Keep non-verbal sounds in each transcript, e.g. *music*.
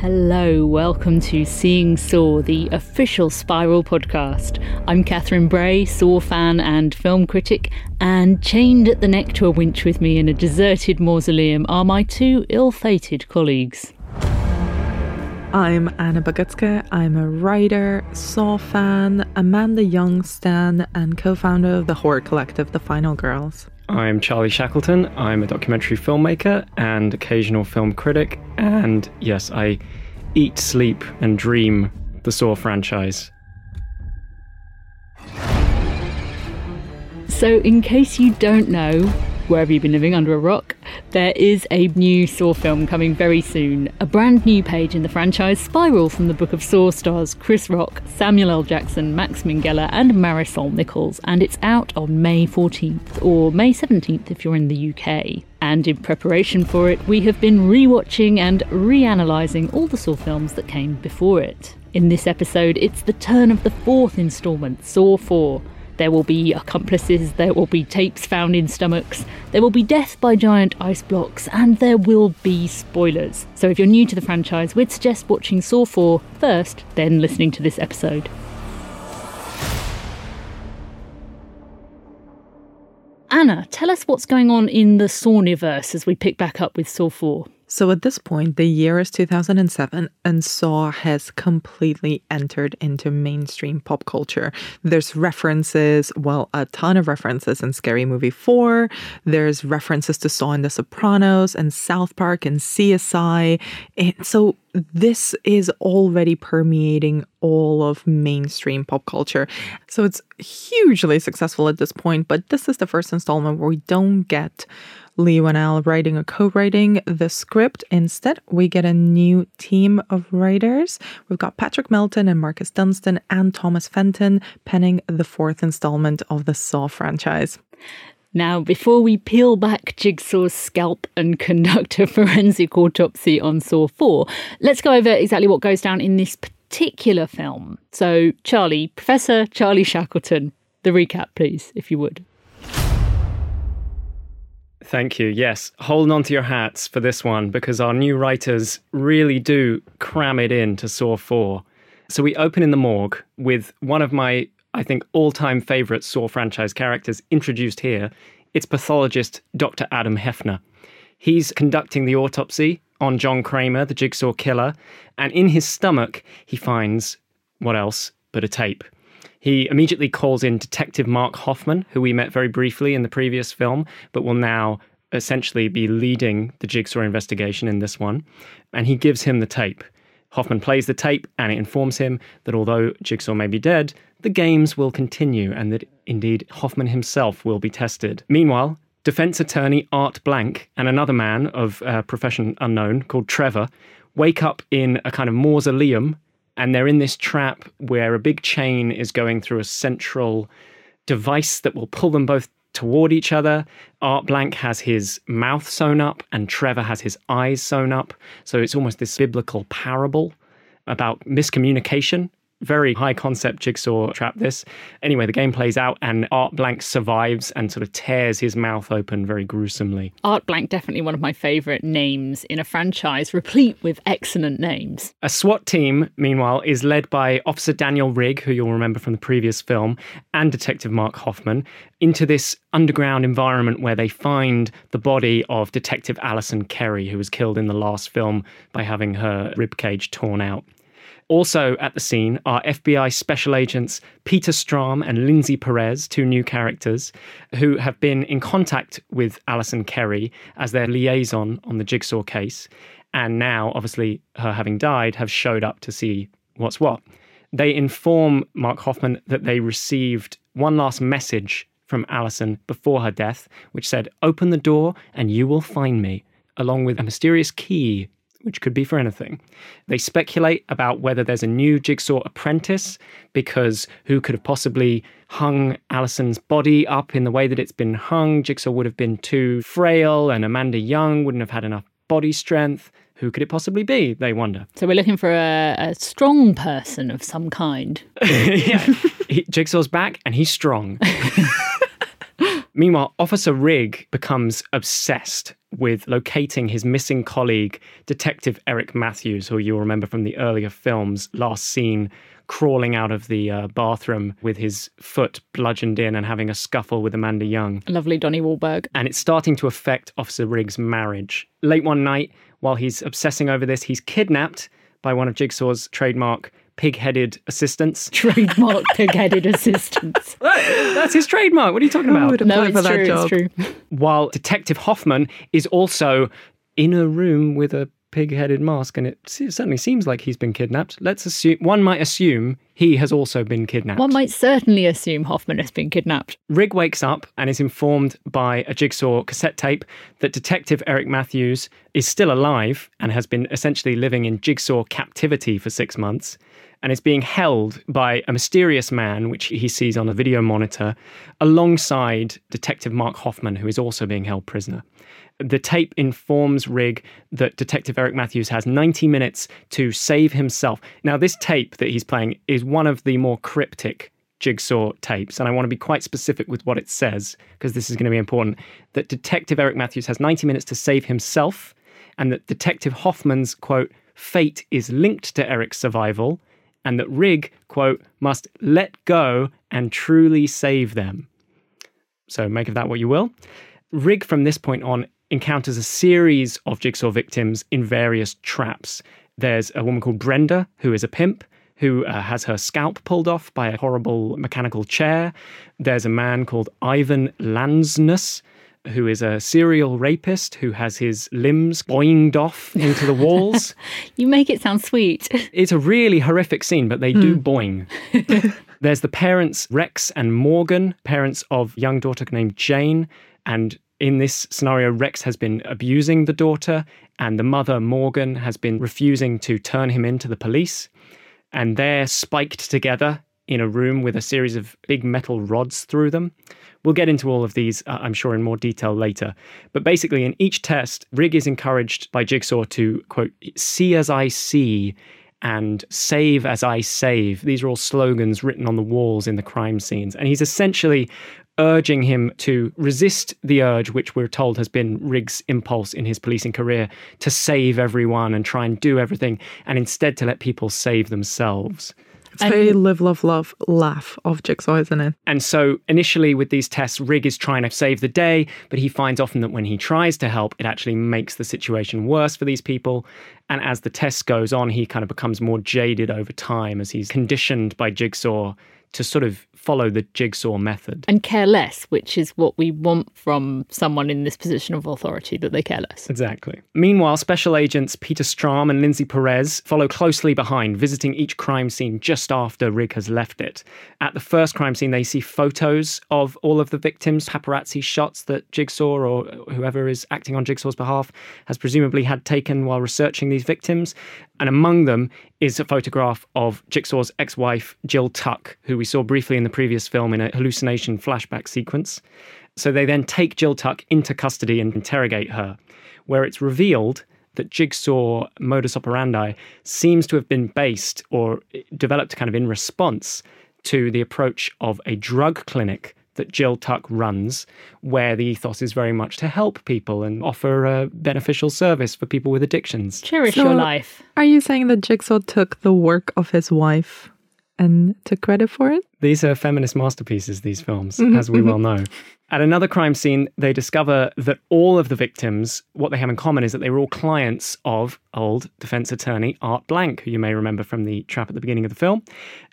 Hello, welcome to Seeing Saw, the official Spiral podcast. I'm Catherine Bray, Saw fan and film critic, and chained at the neck to a winch with me in a deserted mausoleum are my two ill fated colleagues. I'm Anna Bogutskaya. I'm a writer, Saw fan, Amanda Young stan, and co founder of the horror collective The Final Girls. I'm Charlie Shackleton. I'm a documentary filmmaker and occasional film critic. And yes, I eat, sleep, and dream the Saw franchise. So, in case you don't know, wherever you've been living under a rock, there is a new Saw film coming very soon. A brand new page in the franchise Spiral from the Book of Saw stars Chris Rock, Samuel L. Jackson, Max Minghella, and Marisol Nichols, and it's out on May 14th or May 17th if you're in the UK. And in preparation for it, we have been rewatching and reanalyzing all the Saw films that came before it. In this episode, it's the turn of the fourth instalment, Saw 4. There will be accomplices, there will be tapes found in stomachs, there will be death by giant ice blocks, and there will be spoilers. So if you're new to the franchise, we'd suggest watching Saw 4 first, then listening to this episode. Anna, tell us what's going on in the Sawniverse as we pick back up with Saw 4. So at this point, the year is 2007, and Saw has completely entered into mainstream pop culture. There's references, well, a ton of references in Scary Movie 4. There's references to Saw in The Sopranos and South Park and CSI. And so this is already permeating all of mainstream pop culture. So it's hugely successful at this point, but this is the first installment where we don't get Leigh Whannell writing or co-writing the script. Instead, we get a new team of writers. We've got Patrick Melton and Marcus Dunstan and Thomas Fenton penning the fourth installment of the Saw franchise. Now, before we peel back Jigsaw's scalp and conduct a forensic autopsy on Saw 4, let's go over exactly what goes down in this particular film. So, Charlie, Professor Charlie Shackleton, the recap, please, if you would. Thank you. Yes, holding on to your hats for this one because our new writers really do cram it in to Saw 4. So we open in the morgue with one of my, I think, all time favourite Saw franchise characters introduced here. It's pathologist Dr. Adam Heffner. He's conducting the autopsy on John Kramer, the jigsaw killer, and in his stomach, he finds what else but a tape. He immediately calls in Detective Mark Hoffman, who we met very briefly in the previous film, but will now essentially be leading the Jigsaw investigation in this one. And he gives him the tape. Hoffman plays the tape and it informs him that although Jigsaw may be dead, the games will continue and that indeed Hoffman himself will be tested. Meanwhile, defense attorney Art Blank and another man of uh, profession unknown called Trevor wake up in a kind of mausoleum and they're in this trap where a big chain is going through a central device that will pull them both toward each other. Art Blank has his mouth sewn up, and Trevor has his eyes sewn up. So it's almost this biblical parable about miscommunication very high concept jigsaw trap this. Anyway, the game plays out and Art Blank survives and sort of tears his mouth open very gruesomely. Art Blank, definitely one of my favourite names in a franchise replete with excellent names. A SWAT team, meanwhile, is led by Officer Daniel Rigg, who you'll remember from the previous film, and Detective Mark Hoffman, into this underground environment where they find the body of Detective Allison Kerry, who was killed in the last film by having her ribcage torn out. Also at the scene are FBI special agents Peter Strahm and Lindsay Perez, two new characters, who have been in contact with Allison Kerry as their liaison on the Jigsaw case. And now, obviously, her having died, have showed up to see what's what. They inform Mark Hoffman that they received one last message from Allison before her death, which said, Open the door and you will find me, along with a mysterious key which could be for anything. They speculate about whether there's a new Jigsaw apprentice, because who could have possibly hung Allison's body up in the way that it's been hung? Jigsaw would have been too frail, and Amanda Young wouldn't have had enough body strength. Who could it possibly be? They wonder. So we're looking for a, a strong person of some kind. *laughs* yeah. Jigsaw's back and he's strong. *laughs* Meanwhile, Officer Rigg becomes obsessed with locating his missing colleague, Detective Eric Matthews, who you'll remember from the earlier films, last seen crawling out of the uh, bathroom with his foot bludgeoned in and having a scuffle with Amanda Young. Lovely Donnie Wahlberg. And it's starting to affect Officer Rigg's marriage. Late one night, while he's obsessing over this, he's kidnapped by one of Jigsaw's trademark pig-headed assistants. *laughs* Trademark pig-headed assistants. *laughs* That's his trademark. What are you talking about? would No, it's for that true. job. It's true. While Detective Hoffman is also in a room with a pig-headed mask, and it certainly seems like he's been kidnapped. Let's assume one might assume he has also been kidnapped. One might certainly assume Hoffman has been kidnapped. Rigg wakes up and is informed by a jigsaw cassette tape that Detective Eric Matthews is still alive and has been essentially living in jigsaw captivity for six months and is being held by a mysterious man, which he sees on a video monitor, alongside Detective Mark Hoffman, who is also being held prisoner. The tape informs Rigg that Detective Eric Matthews has 90 minutes to save himself. Now, this tape that he's playing is one of the more cryptic jigsaw tapes, and I want to be quite specific with what it says because this is going to be important. That Detective Eric Matthews has 90 minutes to save himself, and that Detective Hoffman's quote, fate is linked to Eric's survival, and that Rigg, quote, must let go and truly save them. So make of that what you will. Rigg, from this point on, encounters a series of jigsaw victims in various traps. There's a woman called Brenda, who is a pimp, who uh, has her scalp pulled off by a horrible mechanical chair. There's a man called Ivan Landsness, who is a serial rapist who has his limbs boinged off into the walls. *laughs* You make it sound sweet. It's a really horrific scene, but they do hmm. boing. *laughs* There's the parents, Rex and Morgan, parents of young daughter named Jane. And in this scenario, Rex has been abusing the daughter, and the mother, Morgan, has been refusing to turn him into the police. And they're spiked together in a room with a series of big metal rods through them. We'll get into all of these, uh, I'm sure, in more detail later. But basically, in each test, Rigg is encouraged by Jigsaw to, quote, see as I see and save as I save. These are all slogans written on the walls in the crime scenes. And he's essentially urging him to resist the urge, which we're told has been Rigg's impulse in his policing career, to save everyone and try and do everything, and instead to let people save themselves. It's very live, love, love, laugh of Jigsaw, isn't it? And so initially with these tests, Rigg is trying to save the day, but he finds often that when he tries to help, it actually makes the situation worse for these people. And as the test goes on, he kind of becomes more jaded over time as he's conditioned by Jigsaw to sort of follow the Jigsaw method. and care less, which is what we want from someone in this position of authority, that they care less. Exactly. Meanwhile, special agents Peter Strahm and Lindsay Perez follow closely behind, visiting each crime scene just after Rigg has left it. At the first crime scene, they see photos of all of the victims, paparazzi shots that Jigsaw or whoever is acting on Jigsaw's behalf has presumably had taken while researching these victims. And among them is a photograph of Jigsaw's ex wife, Jill Tuck, who we saw briefly in the previous film in a hallucination flashback sequence. So they then take Jill Tuck into custody and interrogate her, where it's revealed that Jigsaw modus operandi seems to have been based or developed kind of in response to the approach of a drug clinic that Jill Tuck runs, where the ethos is very much to help people and offer a beneficial service for people with addictions. Cherish So- your life. Are you saying that Jigsaw took the work of his wife and took credit for it? These are feminist masterpieces, these films, mm-hmm, as we mm-hmm. well know. At another crime scene, they discover that all of the victims, what they have in common is that they were all clients of old defense attorney Art Blank, who you may remember from the trap at the beginning of the film,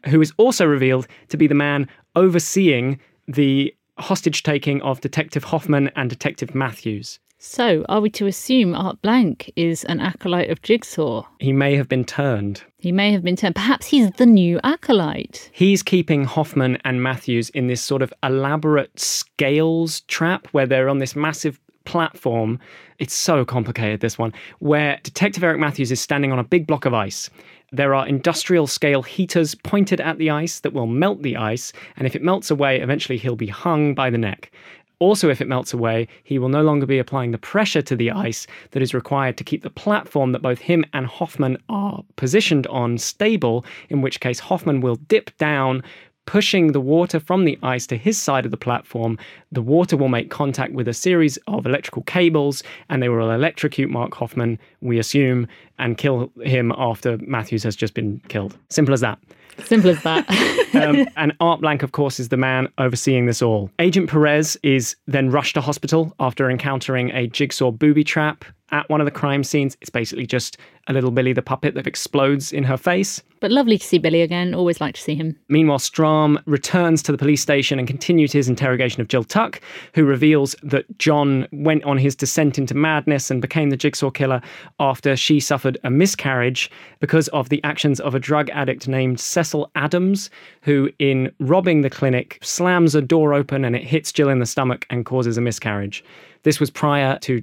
who is also revealed to be the man overseeing the hostage taking of Detective Hoffman and Detective Matthews. So, are we to assume Art Blank is an acolyte of Jigsaw? He may have been turned. He may have been turned. Perhaps he's the new acolyte. He's keeping Hoffman and Matthews in this sort of elaborate scales trap where they're on this massive platform. It's so complicated, this one, where Detective Eric Matthews is standing on a big block of ice. There are industrial scale heaters pointed at the ice that will melt the ice, and if it melts away, eventually he'll be hung by the neck. Also, if it melts away, he will no longer be applying the pressure to the ice that is required to keep the platform that both him and Hoffman are positioned on stable, in which case Hoffman will dip down, pushing the water from the ice to his side of the platform. The water will make contact with a series of electrical cables and they will electrocute Mark Hoffman, we assume, and kill him after Matthews has just been killed. Simple as that. Simple as that. *laughs* um, and Art Blank, of course, is the man overseeing this all. Agent Perez is then rushed to hospital after encountering a jigsaw booby trap at one of the crime scenes. It's basically just a little Billy the puppet that explodes in her face. but lovely to see Billy again. Always like to see him. Meanwhile, Strahm returns to the police station and continues his interrogation of Jill Tuck, who reveals that John went on his descent into madness and became the jigsaw killer after she suffered a miscarriage because of the actions of a drug addict named Cecil Adams, who, in robbing the clinic, slams a door open and it hits Jill in the stomach and causes a miscarriage. This was prior to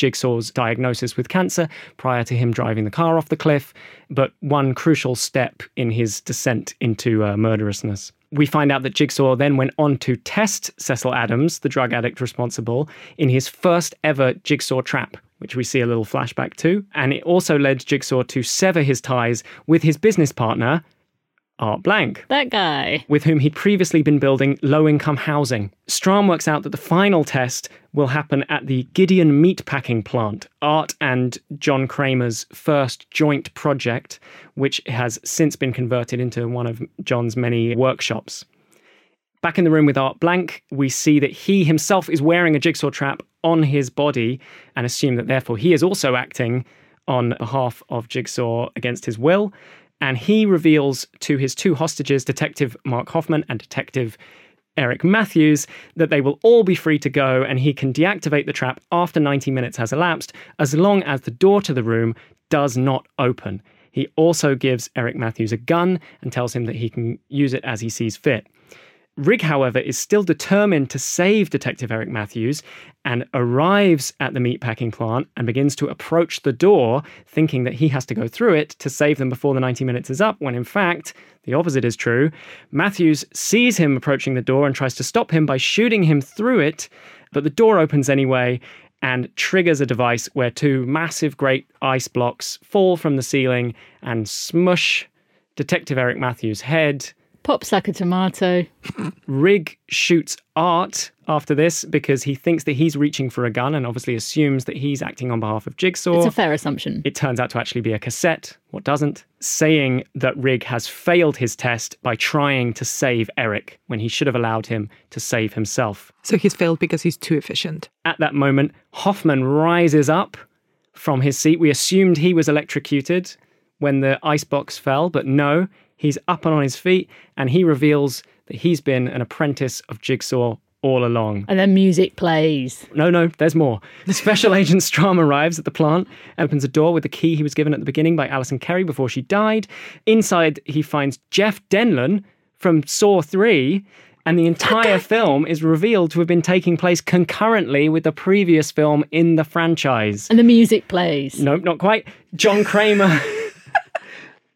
Jigsaw's diagnosis with cancer prior to him driving the car off the cliff, but one crucial step in his descent into uh, murderousness. We find out that Jigsaw then went on to test Cecil Adams, the drug addict responsible, in his first ever Jigsaw trap, which we see a little flashback to. And it also led Jigsaw to sever his ties with his business partner, Art Blank That guy. with whom he'd previously been building low income housing. Strahm works out that the final test will happen at the Gideon Meatpacking Plant, Art and John Kramer's first joint project, which has since been converted into one of John's many workshops. Back in the room with Art Blank, we see that he himself is wearing a jigsaw trap on his body and assume that therefore he is also acting on behalf of Jigsaw against his will. And he reveals to his two hostages, Detective Mark Hoffman and Detective Eric Matthews, that they will all be free to go and he can deactivate the trap after 90 minutes has elapsed, as long as the door to the room does not open. He also gives Eric Matthews a gun and tells him that he can use it as he sees fit. Rigg, however, is still determined to save Detective Eric Matthews and arrives at the meatpacking plant and begins to approach the door, thinking that he has to go through it to save them before the 90 minutes is up, when in fact, the opposite is true. Matthews sees him approaching the door and tries to stop him by shooting him through it, but the door opens anyway and triggers a device where two massive, great ice blocks fall from the ceiling and smush Detective Eric Matthews' head. Pops like a tomato. Rigg shoots Art after this because he thinks that he's reaching for a gun and obviously assumes that he's acting on behalf of Jigsaw. It's a fair assumption. it turns out to actually be a cassette, what doesn't, saying that Rigg has failed his test by trying to save Eric when he should have allowed him to save himself. So he's failed because he's too efficient. At that moment, Hoffman rises up from his seat. We assumed he was electrocuted when the icebox fell, but no, he's up and on his feet and he reveals that he's been an apprentice of Jigsaw all along. And then music plays. No, no, there's more. The special *laughs* Agent Strahm arrives at the plant, opens a door with the key he was given at the beginning by Allison Kerry before she died. Inside, he finds Jeff Denlon from Saw 3, and the entire *laughs* film is revealed to have been taking place concurrently with the previous film in the franchise. And the music plays. Nope, not quite. John Kramer *laughs*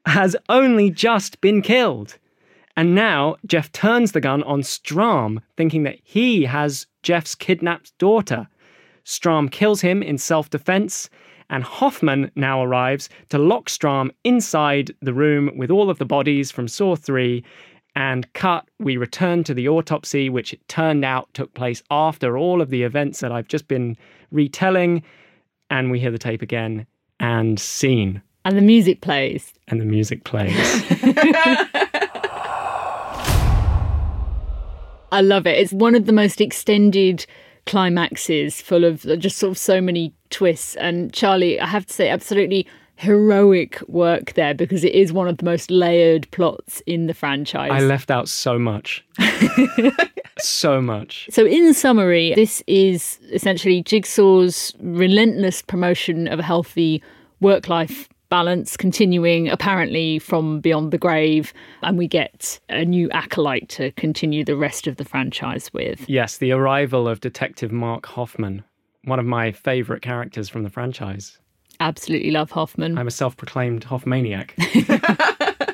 has only just been killed. And now Jeff turns the gun on Strahm, thinking that he has Jeff's kidnapped daughter. Strahm kills him in self defense, and Hoffman now arrives to lock Strahm inside the room with all of the bodies from Saw 3. And cut, we return to the autopsy, which it turned out took place after all of the events that I've just been retelling. And we hear the tape again and scene, And the music plays. and the music plays. *laughs* I love it. It's one of the most extended climaxes, full of just sort of so many twists. And Charlie, I have to say, absolutely heroic work there because it is one of the most layered plots in the franchise. I left out so much. *laughs* so much. So, in summary, this is essentially Jigsaw's relentless promotion of a healthy work life balance, continuing apparently from beyond the grave. And we get a new acolyte to continue the rest of the franchise with. Yes, the arrival of Detective Mark Hoffman, one of my favourite characters from the franchise. Absolutely love Hoffman. I'm a self proclaimed Hoffmaniac. *laughs*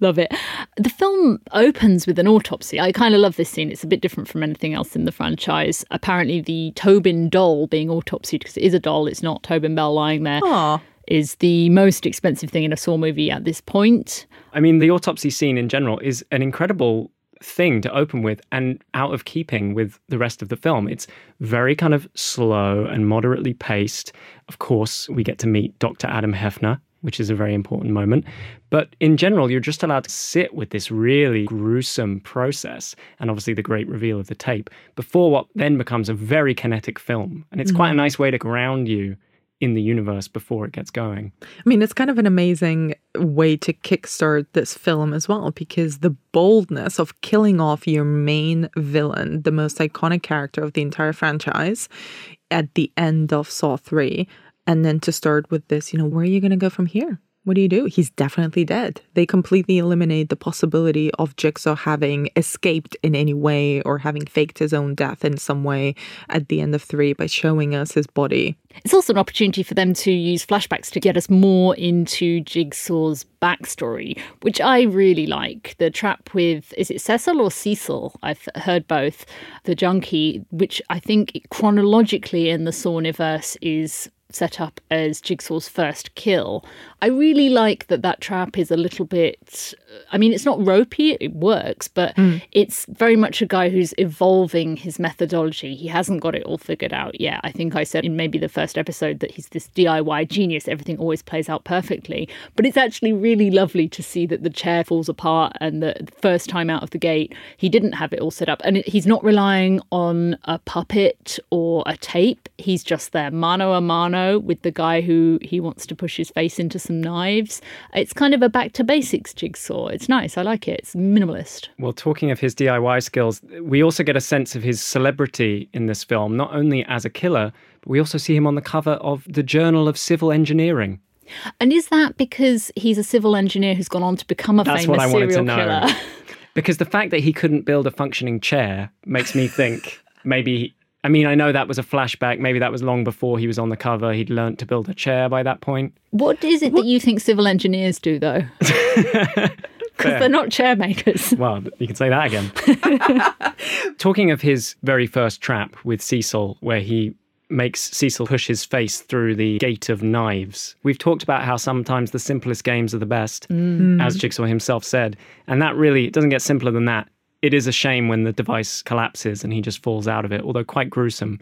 Love it. The film opens with an autopsy. I kind of love this scene. It's a bit different from anything else in the franchise. Apparently, the Tobin doll being autopsied, because it is a doll, it's not Tobin Bell lying there. Aw. Is the most expensive thing in a Saw movie at this point. I mean, the autopsy scene in general is an incredible thing to open with and out of keeping with the rest of the film. It's very kind of slow and moderately paced. Of course, we get to meet Dr. Adam Heffner, which is a very important moment. But in general, you're just allowed to sit with this really gruesome process and obviously the great reveal of the tape before what then becomes a very kinetic film. And it's quite a mm-hmm. nice way to ground you in the universe before it gets going. I mean, it's kind of an amazing way to kickstart this film as well because the boldness of killing off your main villain, the most iconic character of the entire franchise, at the end of Saw 3, and then to start with this, you know, where are you going to go from here? What do you do? He's definitely dead. They completely eliminate the possibility of Jigsaw having escaped in any way or having faked his own death in some way at the end of three by showing us his body. It's also an opportunity for them to use flashbacks to get us more into Jigsaw's backstory, which I really like. The trap with, is it Cecil or Cecil? I've heard both. The junkie, which I think chronologically in the Saw universe is set up as Jigsaw's first kill. I really like that that trap is a little bit. I mean, it's not ropey, it works, but mm. it's very much a guy who's evolving his methodology. He hasn't got it all figured out yet. I think I said in maybe the first episode that he's this DIY genius, everything always plays out perfectly. But it's actually really lovely to see that the chair falls apart and that the first time out of the gate, he didn't have it all set up. And he's not relying on a puppet or a tape, he's just there mano a mano with the guy who he wants to push his face into some knives. It's kind of a back to basics jigsaw. It's nice. I like it. It's minimalist. Well, talking of his DIY skills, we also get a sense of his celebrity in this film, not only as a killer, but we also see him on the cover of the Journal of Civil Engineering. And is that because he's a civil engineer who's gone on to become a That's famous what I wanted serial to know. killer? *laughs* because the fact that he couldn't build a functioning chair makes me think *laughs* maybe I mean, I know that was a flashback. Maybe that was long before he was on the cover. He'd learnt to build a chair by that point. What is it that you think civil engineers do, though? *laughs* Because they're not chair makers. *laughs* Well, you can say that again. *laughs* Talking of his very first trap with Cecil, where he makes Cecil push his face through the gate of knives. We've talked about how sometimes the simplest games are the best, Mm. as Jigsaw himself said. And that really it doesn't get simpler than that. It is a shame when the device collapses and he just falls out of it, although quite gruesome.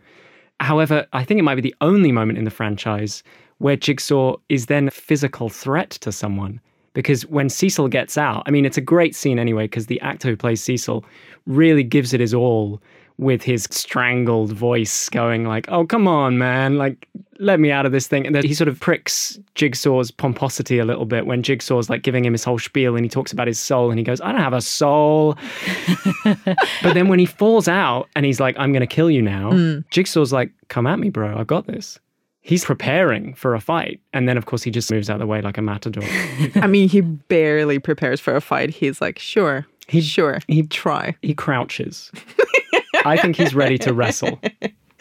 However, I think it might be the only moment in the franchise where Jigsaw is then a physical threat to someone. Because when Cecil gets out, I mean, it's a great scene anyway, because the actor who plays Cecil really gives it his all with his strangled voice going like, oh, come on, man, like, let me out of this thing. And then he sort of pricks Jigsaw's pomposity a little bit when Jigsaw's like giving him his whole spiel and he talks about his soul and he goes, I don't have a soul. *laughs* but then when he falls out and he's like, I'm going to kill you now, hmm. Jigsaw's like, come at me, bro, I've got this. He's preparing for a fight. And then, of course, he just moves out of the way like a matador. *laughs* I mean, he barely prepares for a fight. He's like, sure, he's sure, he'd try. he crouches. *laughs* I think he's ready to wrestle. *laughs*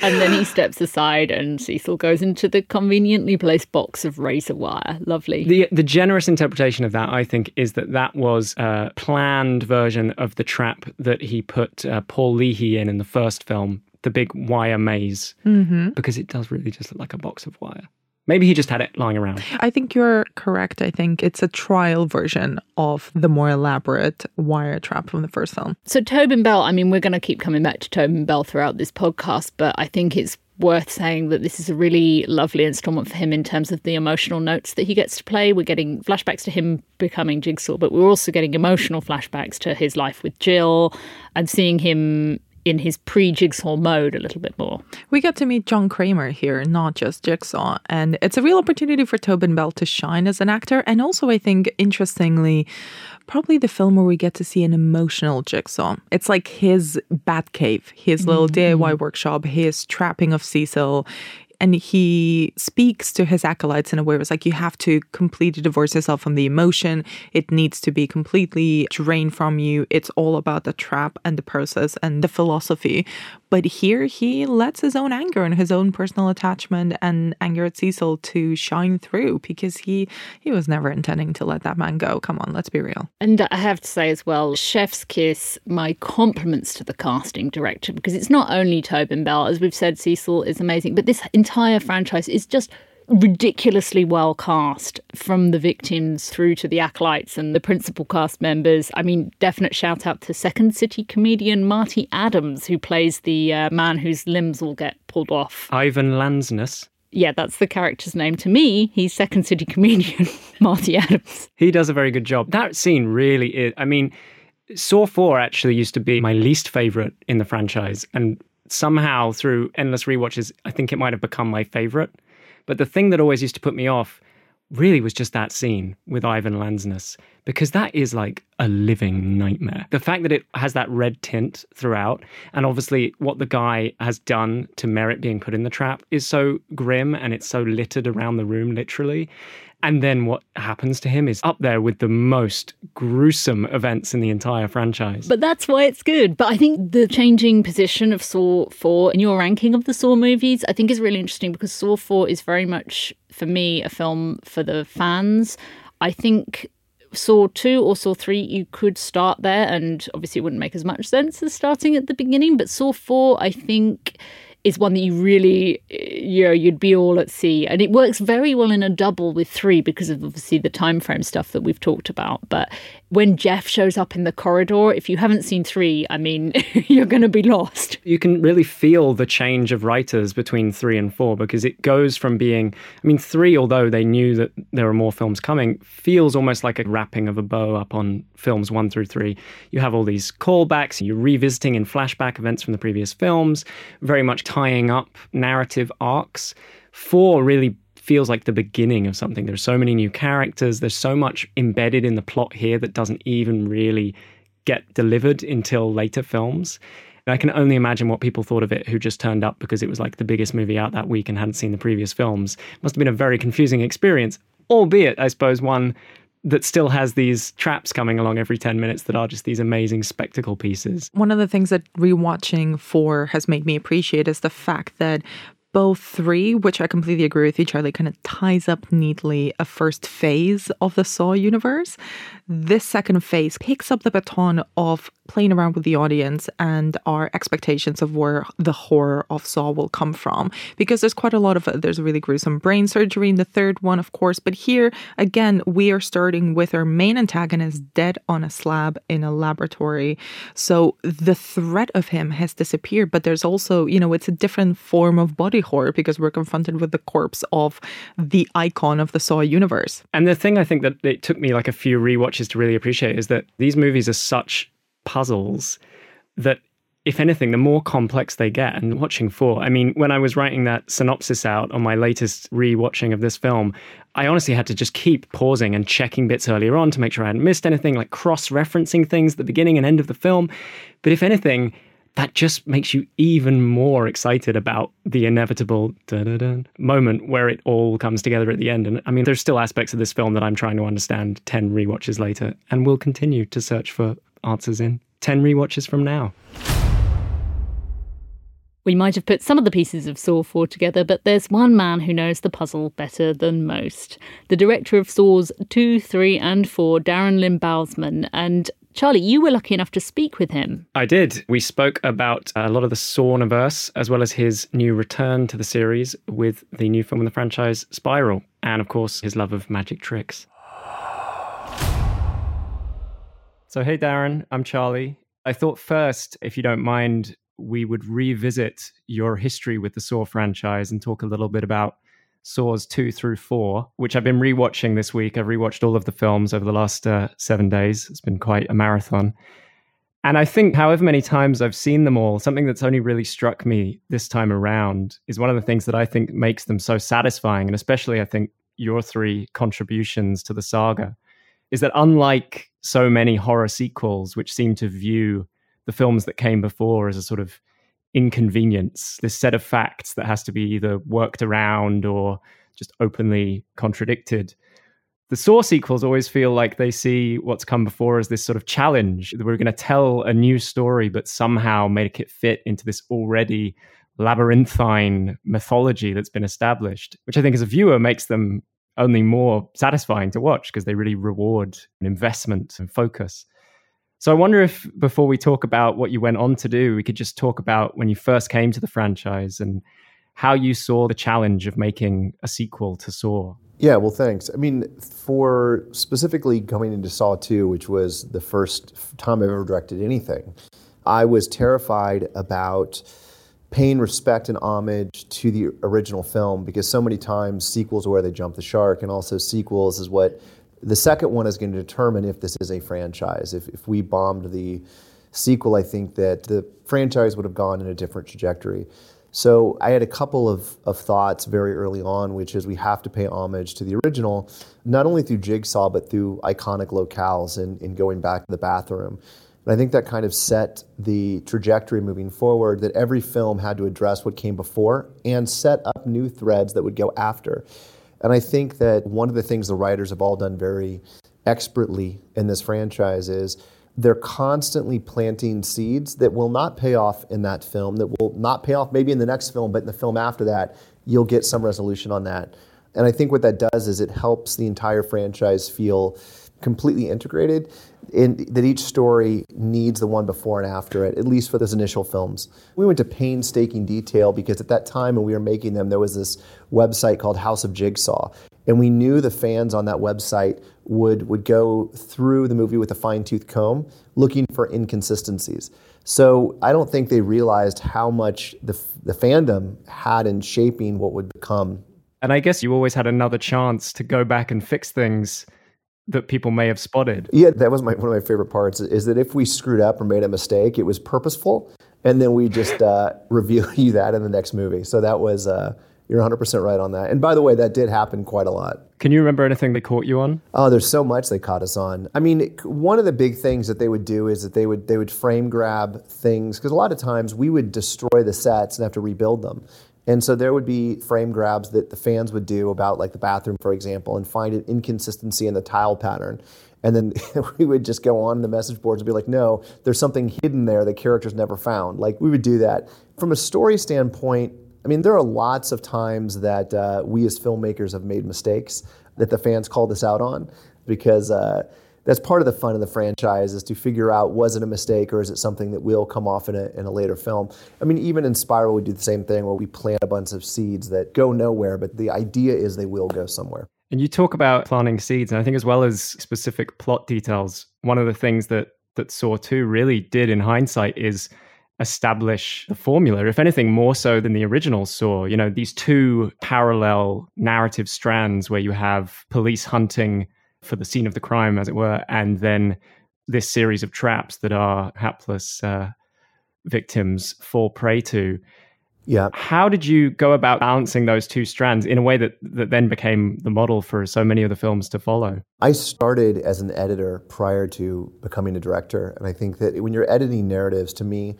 And then he steps aside, and Cecil goes into the conveniently placed box of razor wire. Lovely. The the generous interpretation of that, I think, is that that was a planned version of the trap that he put uh, Paul Leahy in in the first film, the big wire maze, mm-hmm. because it does really just look like a box of wire. Maybe he just had it lying around. I think you're correct. I think it's a trial version of the more elaborate wire trap from the first film. So Tobin Bell, I mean, we're going to keep coming back to Tobin Bell throughout this podcast, but I think it's worth saying that this is a really lovely installment for him in terms of the emotional notes that he gets to play. We're getting flashbacks to him becoming Jigsaw, but we're also getting emotional flashbacks to his life with Jill and seeing him in his pre-Jigsaw mode a little bit more. We get to meet John Kramer here, not just Jigsaw, and it's a real opportunity for Tobin Bell to shine as an actor. And also, I think, interestingly, probably the film where we get to see an emotional Jigsaw. It's like his Batcave, his little mm. DIY workshop, his trapping of Cecil. And he speaks to his acolytes in a way where it's like, you have to completely divorce yourself from the emotion. It needs to be completely drained from you. It's all about the trap and the process and the philosophy. But here he lets his own anger and his own personal attachment and anger at Cecil to shine through because he he was never intending to let that man go. Come on, let's be real. And I have to say as well, Chef's Kiss, my compliments to the casting director because it's not only Tobin Bell, as we've said, Cecil is amazing, but this entire franchise is just ridiculously well cast from the victims through to the acolytes and the principal cast members. I mean, definite shout out to Second City comedian Marty Adams, who plays the uh, man whose limbs will get pulled off. Ivan Landsness. Yeah, that's the character's name. To me, he's Second City comedian *laughs* Marty Adams. He does a very good job. That scene really is. I mean, Saw 4 actually used to be my least favorite in the franchise. And somehow through endless rewatches, I think it might have become my favorite. But the thing that always used to put me off really was just that scene with Ivan Landsness, because that is like a living nightmare. The fact that it has that red tint throughout, and obviously what the guy has done to merit being put in the trap is so grim and it's so littered around the room, literally. And then what happens to him is up there with the most gruesome events in the entire franchise. But that's why it's good. But I think the changing position of Saw 4 in your ranking of the Saw movies, I think is really interesting because Saw 4 is very much, for me, a film for the fans. I think Saw 2 or Saw 3, you could start there, and obviously it wouldn't make as much sense as starting at the beginning. But Saw 4, I think is one that you really, you know, you'd be all at sea. And it works very well in a double with three because of obviously the time frame stuff that we've talked about. But when Jeff shows up in the corridor, if you haven't seen three, I mean, *laughs* you're going to be lost. You can really feel the change of writers between three and four because it goes from being, I mean, three, although they knew that there were more films coming, feels almost like a wrapping of a bow up on films one through three. You have all these callbacks, you're revisiting in flashback events from the previous films, very much tying up narrative arcs. Four really feels like the beginning of something. There's so many new characters. There's so much embedded in the plot here that doesn't even really get delivered until later films. And I can only imagine what people thought of it who just turned up because it was like the biggest movie out that week and hadn't seen the previous films. It must have been a very confusing experience, albeit, I suppose, one that still has these traps coming along every 10 minutes that are just these amazing spectacle pieces. One of the things that rewatching 4 has made me appreciate is the fact that both three, which I completely agree with you, Charlie, kind of ties up neatly a first phase of the Saw universe. This second phase picks up the baton of playing around with the audience and our expectations of where the horror of Saw will come from. Because there's quite a lot of, there's a really gruesome brain surgery in the third one, of course. But here, again, we are starting with our main antagonist dead on a slab in a laboratory. So the threat of him has disappeared, but there's also, you know, it's a different form of body horror because we're confronted with the corpse of the icon of the Saw universe. And the thing I think that it took me like a few rewatches to really appreciate is that these movies are such puzzles that if anything, the more complex they get. And watching four, I mean, when I was writing that synopsis out on my latest re-watching of this film, I honestly had to just keep pausing and checking bits earlier on to make sure I hadn't missed anything, like cross-referencing things at the beginning and end of the film. But if anything, that just makes you even more excited about the inevitable moment where it all comes together at the end. And I mean, there's still aspects of this film that I'm trying to understand 10 re-watches later, and we'll continue to search for answers in 10 re-watches from now. We might have put some of the pieces of Saw 4 together, but there's one man who knows the puzzle better than most. The director of Saws 2, 3, and 4, Darren Lynn Bousman. And Charlie, you were lucky enough to speak with him. I did. We spoke about a lot of the Sawniverse, as well as his new return to the series with the new film in the franchise, Spiral, and of course, his love of magic tricks. So, hey, Darren, I'm Charlie. I thought first, if you don't mind, we would revisit your history with the Saw franchise and talk a little bit about Saws 2 through 4, which I've been rewatching this week. I've rewatched all of the films over the last uh, seven days. It's been quite a marathon. And I think, however many times I've seen them all, something that's only really struck me this time around is one of the things that I think makes them so satisfying. And especially, I think, your three contributions to the saga is that unlike so many horror sequels, which seem to view the films that came before as a sort of inconvenience, this set of facts that has to be either worked around or just openly contradicted. The Saw sequels always feel like they see what's come before as this sort of challenge that we're going to tell a new story, but somehow make it fit into this already labyrinthine mythology that's been established, which I think as a viewer makes them only more satisfying to watch because they really reward an investment and focus. So I wonder if before we talk about what you went on to do, we could just talk about when you first came to the franchise and how you saw the challenge of making a sequel to Saw. Yeah, well, thanks. I mean, for specifically going into Saw 2, which was the first time I've ever directed anything, I was terrified about paying respect and homage to the original film because so many times sequels are where they jump the shark, and also sequels is what the second one is going to determine if this is a franchise. If, if we bombed the sequel, I think that the franchise would have gone in a different trajectory. So I had a couple of, of thoughts very early on, which is we have to pay homage to the original, not only through Jigsaw, but through iconic locales and, and going back to the bathroom. And I think that kind of set the trajectory moving forward that every film had to address what came before and set up new threads that would go after. And I think that one of the things the writers have all done very expertly in this franchise is they're constantly planting seeds that will not pay off in that film, that will not pay off maybe in the next film, but in the film after that, you'll get some resolution on that. And I think what that does is it helps the entire franchise feel completely integrated that each story needs the one before and after it, at least for those initial films. We went to painstaking detail because at that time when we were making them, there was this website called House of Jigsaw. And we knew the fans on that website would, would go through the movie with a fine tooth comb looking for inconsistencies. So I don't think they realized how much the, the fandom had in shaping what would become. And I guess you always had another chance to go back and fix things that people may have spotted. Yeah, that was my, one of my favorite parts is that if we screwed up or made a mistake, it was purposeful. And then we just uh, *laughs* reveal you that in the next movie. So that was. Uh, you're 100% right on that. And by the way, that did happen quite a lot. Can you remember anything they caught you on? Oh, there's so much they caught us on. I mean, one of the big things that they would do is that they would they would frame grab things because a lot of times we would destroy the sets and have to rebuild them. And so there would be frame grabs that the fans would do about like the bathroom, for example, and find an inconsistency in the tile pattern. And then *laughs* we would just go on the message boards and be like, no, there's something hidden there that characters never found. Like we would do that. From a story standpoint, I mean, there are lots of times that uh, we as filmmakers have made mistakes that the fans called us out on because uh, that's part of the fun of the franchise is to figure out was it a mistake or is it something that will come off in a, in a later film. I mean, even in Spiral, we do the same thing where we plant a bunch of seeds that go nowhere, but the idea is they will go somewhere. And you talk about planting seeds, and I think as well as specific plot details, one of the things that that Saw 2 really did in hindsight is establish the formula, if anything, more so than the original Saw. You know, these two parallel narrative strands where you have police hunting for the scene of the crime, as it were, and then this series of traps that our hapless uh, victims fall prey to. Yeah. How did you go about balancing those two strands in a way that, that then became the model for so many of the films to follow? I started as an editor prior to becoming a director. And I think that when you're editing narratives, to me,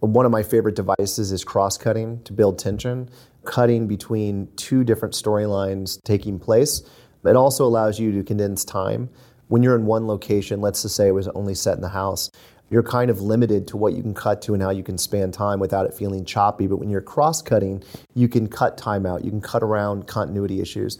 one of my favorite devices is cross cutting to build tension, cutting between two different storylines taking place. It also allows you to condense time. When you're in one location, let's just say it was only set in the house, you're kind of limited to what you can cut to and how you can span time without it feeling choppy. But when you're cross cutting, you can cut time out, you can cut around continuity issues.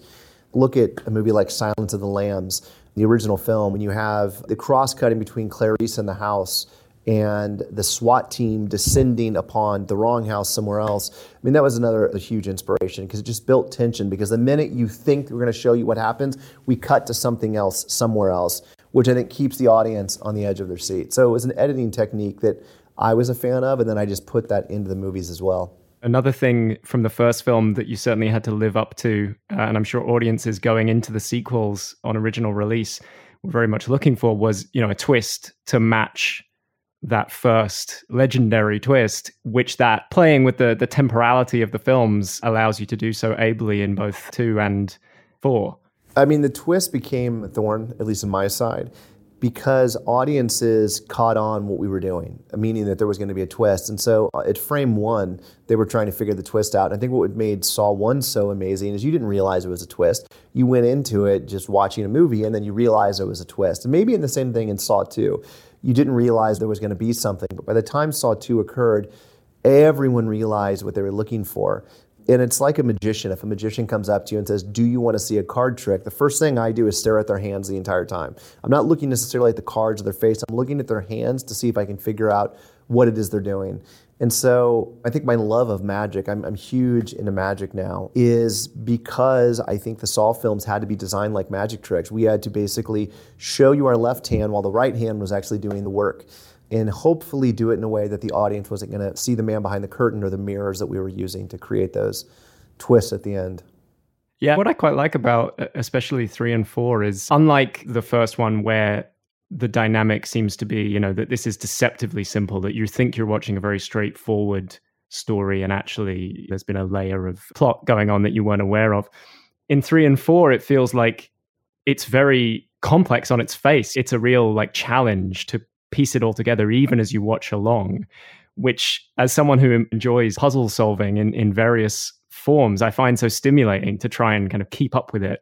Look at a movie like Silence of the Lambs, the original film, when you have the cross cutting between Clarice and the house and the SWAT team descending upon the wrong house somewhere else. I mean, that was another huge inspiration because it just built tension. Because the minute you think we're going to show you what happens, we cut to something else somewhere else, which I think keeps the audience on the edge of their seat. So it was an editing technique that I was a fan of, and then I just put that into the movies as well. Another thing from the first film that you certainly had to live up to, uh, and I'm sure audiences going into the sequels on original release were very much looking for, was you know a twist to match that first legendary twist, which that playing with the the temporality of the films allows you to do so ably in both two and four. I mean, the twist became a thorn, at least on my side, because audiences caught on what we were doing, meaning that there was going to be a twist. And so uh, at frame one, they were trying to figure the twist out. And I think what made Saw 1 so amazing is you didn't realize it was a twist. You went into it just watching a movie and then you realized it was a twist. And maybe in the same thing in Saw 2 you didn't realize there was going to be something. But by the time Saw 2 occurred, everyone realized what they were looking for. And it's like a magician. If a magician comes up to you and says, Do you want to see a card trick? The first thing I do is stare at their hands the entire time. I'm not looking necessarily at the cards or their face, I'm looking at their hands to see if I can figure out what it is they're doing. And so I think my love of magic, I'm, I'm, huge into magic now, is because I think the Saw films had to be designed like magic tricks. We had to basically show you our left hand while the right hand was actually doing the work. And hopefully do it in a way that the audience wasn't going to see the man behind the curtain or the mirrors that we were using to create those twists at the end. Yeah, what I quite like about especially three and four is unlike the first one where the dynamic seems to be, you know, that this is deceptively simple, that you think you're watching a very straightforward story and actually there's been a layer of plot going on that you weren't aware of. In three and four, it feels like it's very complex on its face. It's a real like challenge to piece it all together, even as you watch along, which as someone who enjoys puzzle solving in, in various forms, I find so stimulating to try and kind of keep up with it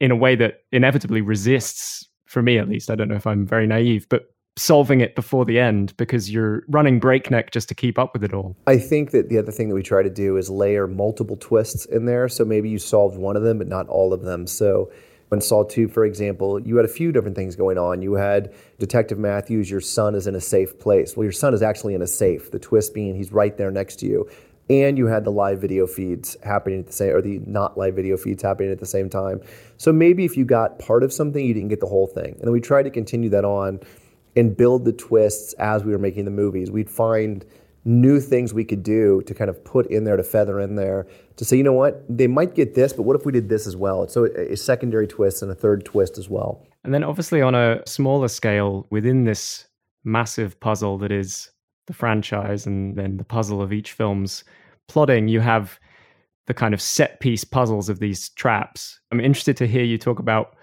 in a way that inevitably resists for me at least, I don't know if I'm very naive, but solving it before the end because you're running breakneck just to keep up with it all. I think that the other thing that we try to do is layer multiple twists in there. So maybe you solved one of them, but not all of them. So when Saw 2, for example, you had a few different things going on. You had Detective Matthews, your son is in a safe place. Well, your son is actually in a safe. The twist being he's right there next to you and you had the live video feeds happening at the same or the not live video feeds happening at the same time. So maybe if you got part of something you didn't get the whole thing. And then we tried to continue that on and build the twists as we were making the movies. We'd find new things we could do to kind of put in there to feather in there to say you know what? They might get this but what if we did this as well? So a secondary twist and a third twist as well. And then obviously on a smaller scale within this massive puzzle that is the franchise and then the puzzle of each film's plotting, you have the kind of set piece puzzles of these traps. I'm interested to hear you talk about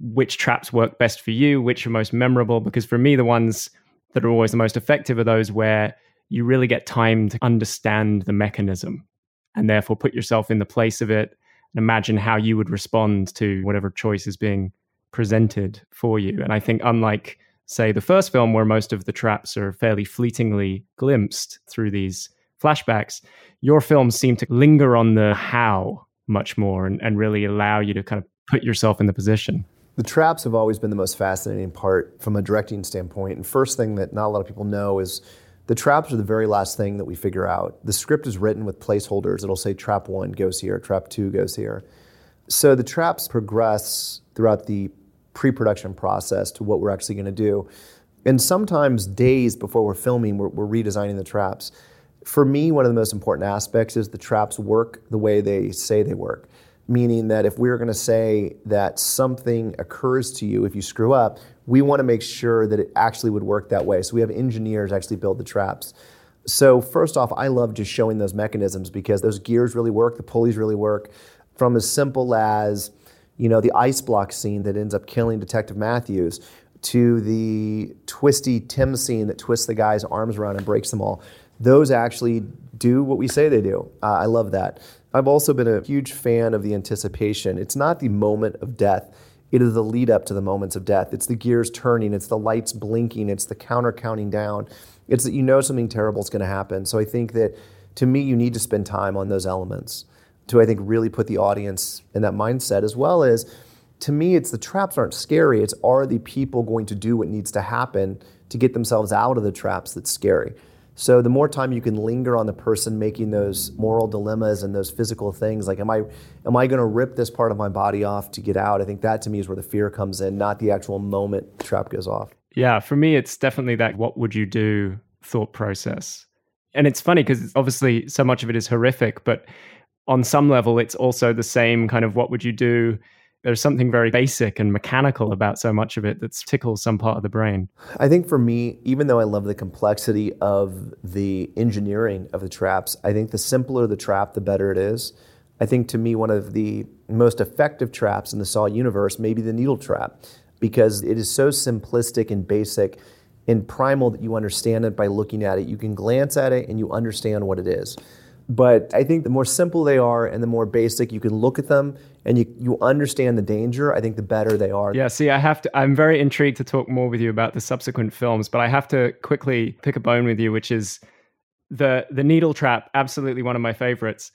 which traps work best for you, which are most memorable, because for me, the ones that are always the most effective are those where you really get time to understand the mechanism and therefore put yourself in the place of it and imagine how you would respond to whatever choice is being presented for you. And I think, unlike say, the first film, where most of the traps are fairly fleetingly glimpsed through these flashbacks, your films seem to linger on the how much more and, and really allow you to kind of put yourself in the position. The traps have always been the most fascinating part from a directing standpoint. And first thing that not a lot of people know is the traps are the very last thing that we figure out. The script is written with placeholders. It'll say trap one goes here, trap two goes here. So the traps progress throughout the pre-production process to what we're actually going to do. And sometimes days before we're filming, we're, we're, redesigning the traps. For me, one of the most important aspects is the traps work the way they say they work. Meaning that if we're going to say that something occurs to you if you screw up, we want to make sure that it actually would work that way. So we have engineers actually build the traps. So first off, I love just showing those mechanisms because those gears really work, the pulleys really work. From as simple as you know, the ice block scene that ends up killing Detective Matthews, to the twisty Tim scene that twists the guy's arms around and breaks them all. Those actually do what we say they do. Uh, I love that. I've also been a huge fan of the anticipation. It's not the moment of death. It is the lead up to the moments of death. It's the gears turning, it's the lights blinking, it's the counter counting down. It's that you know something terrible is going to happen. So I think that to me, you need to spend time on those elements to I think really put the audience in that mindset as well as to me it's the traps aren't scary it's are the people going to do what needs to happen to get themselves out of the traps that's scary so the more time you can linger on the person making those moral dilemmas and those physical things like am i am i going to rip this part of my body off to get out i think that to me is where the fear comes in not the actual moment the trap goes off yeah for me it's definitely that what would you do thought process and it's funny because obviously so much of it is horrific but on some level, it's also the same kind of what would you do? There's something very basic and mechanical about so much of it that tickles some part of the brain. I think for me, even though I love the complexity of the engineering of the traps, I think the simpler the trap, the better it is. I think to me, one of the most effective traps in the Saw universe may be the needle trap because it is so simplistic and basic and primal that you understand it by looking at it. You can glance at it and you understand what it is. But I think the more simple they are and the more basic you can look at them and you, you understand the danger, I think the better they are. Yeah, see, I have to, I'm very intrigued to talk more with you about the subsequent films, but I have to quickly pick a bone with you, which is the, the needle trap, absolutely one of my favorites.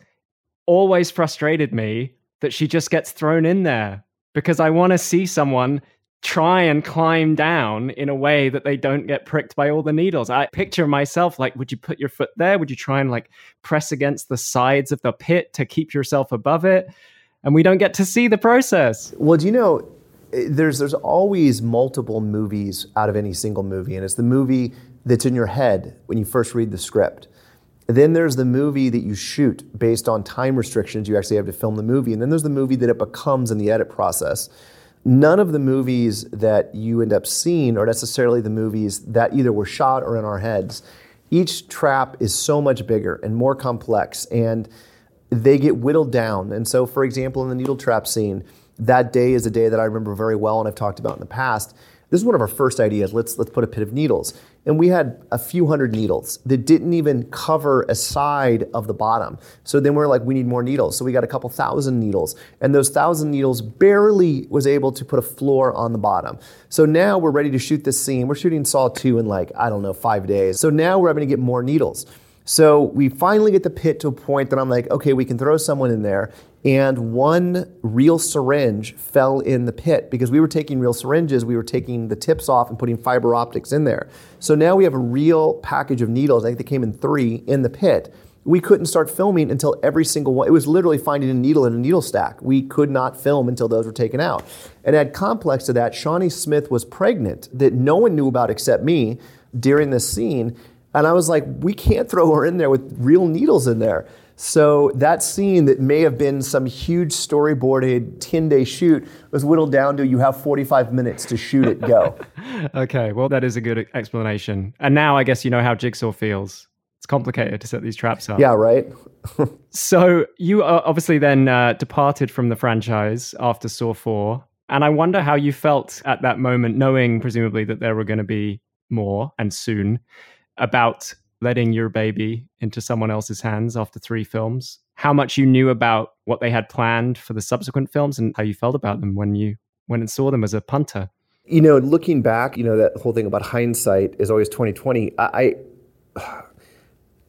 Always frustrated me that she just gets thrown in there because I want to see someone try and climb down in a way that they don't get pricked by all the needles. I picture myself like, would you put your foot there? Would you try and like press against the sides of the pit to keep yourself above it? And we don't get to see the process. Well, do you know, eh, there's there's always multiple movies out of any single movie, and it's the movie that's in your head when you first read the script. Then there's the movie that you shoot based on time restrictions you actually have to film the movie, and then there's the movie that it becomes in the edit process none of the movies that you end up seeing are necessarily the movies that either were shot or in our heads. Each trap is so much bigger and more complex, and they get whittled down. And so, for example, in the needle trap scene, that day is a day that I remember very well and I've talked about in the past. This is one of our first ideas. Let's let's put a pit of needles. And we had a few hundred needles that didn't even cover a side of the bottom. So then we're like, we need more needles. So we got a couple thousand needles. And those thousand needles barely was able to put a floor on the bottom. So now we're ready to shoot this scene. We're shooting Saw 2 in like, I don't know, five days. So now we're having to get more needles. So we finally get the pit to a point that I'm like, okay, we can throw someone in there. And one real syringe fell in the pit because we were taking real syringes, we were taking the tips off and putting fiber optics in there. So now we have a real package of needles. I think they came in three in the pit. We couldn't start filming until every single one. It was literally finding a needle in a needle stack. We could not film until those were taken out. And add complex to that, Shawnee Smith was pregnant that no one knew about except me during this scene. And I was like, we can't throw her in there with real needles in there. So that scene that may have been some huge storyboarded 10 day shoot was whittled down to you have 45 minutes to shoot it, go. *laughs* okay, well, that is a good explanation. And now I guess you know how Jigsaw feels. It's complicated to set these traps up. Yeah, right. *laughs* so you obviously then uh, departed from the franchise after Saw 4. And I wonder how you felt at that moment, knowing presumably that there were going to be more and soon about letting your baby into someone else's hands after three films, how much you knew about what they had planned for the subsequent films and how you felt about them when you went and saw them as a punter. You know, looking back, you know, that whole thing about hindsight is always 2020. I, I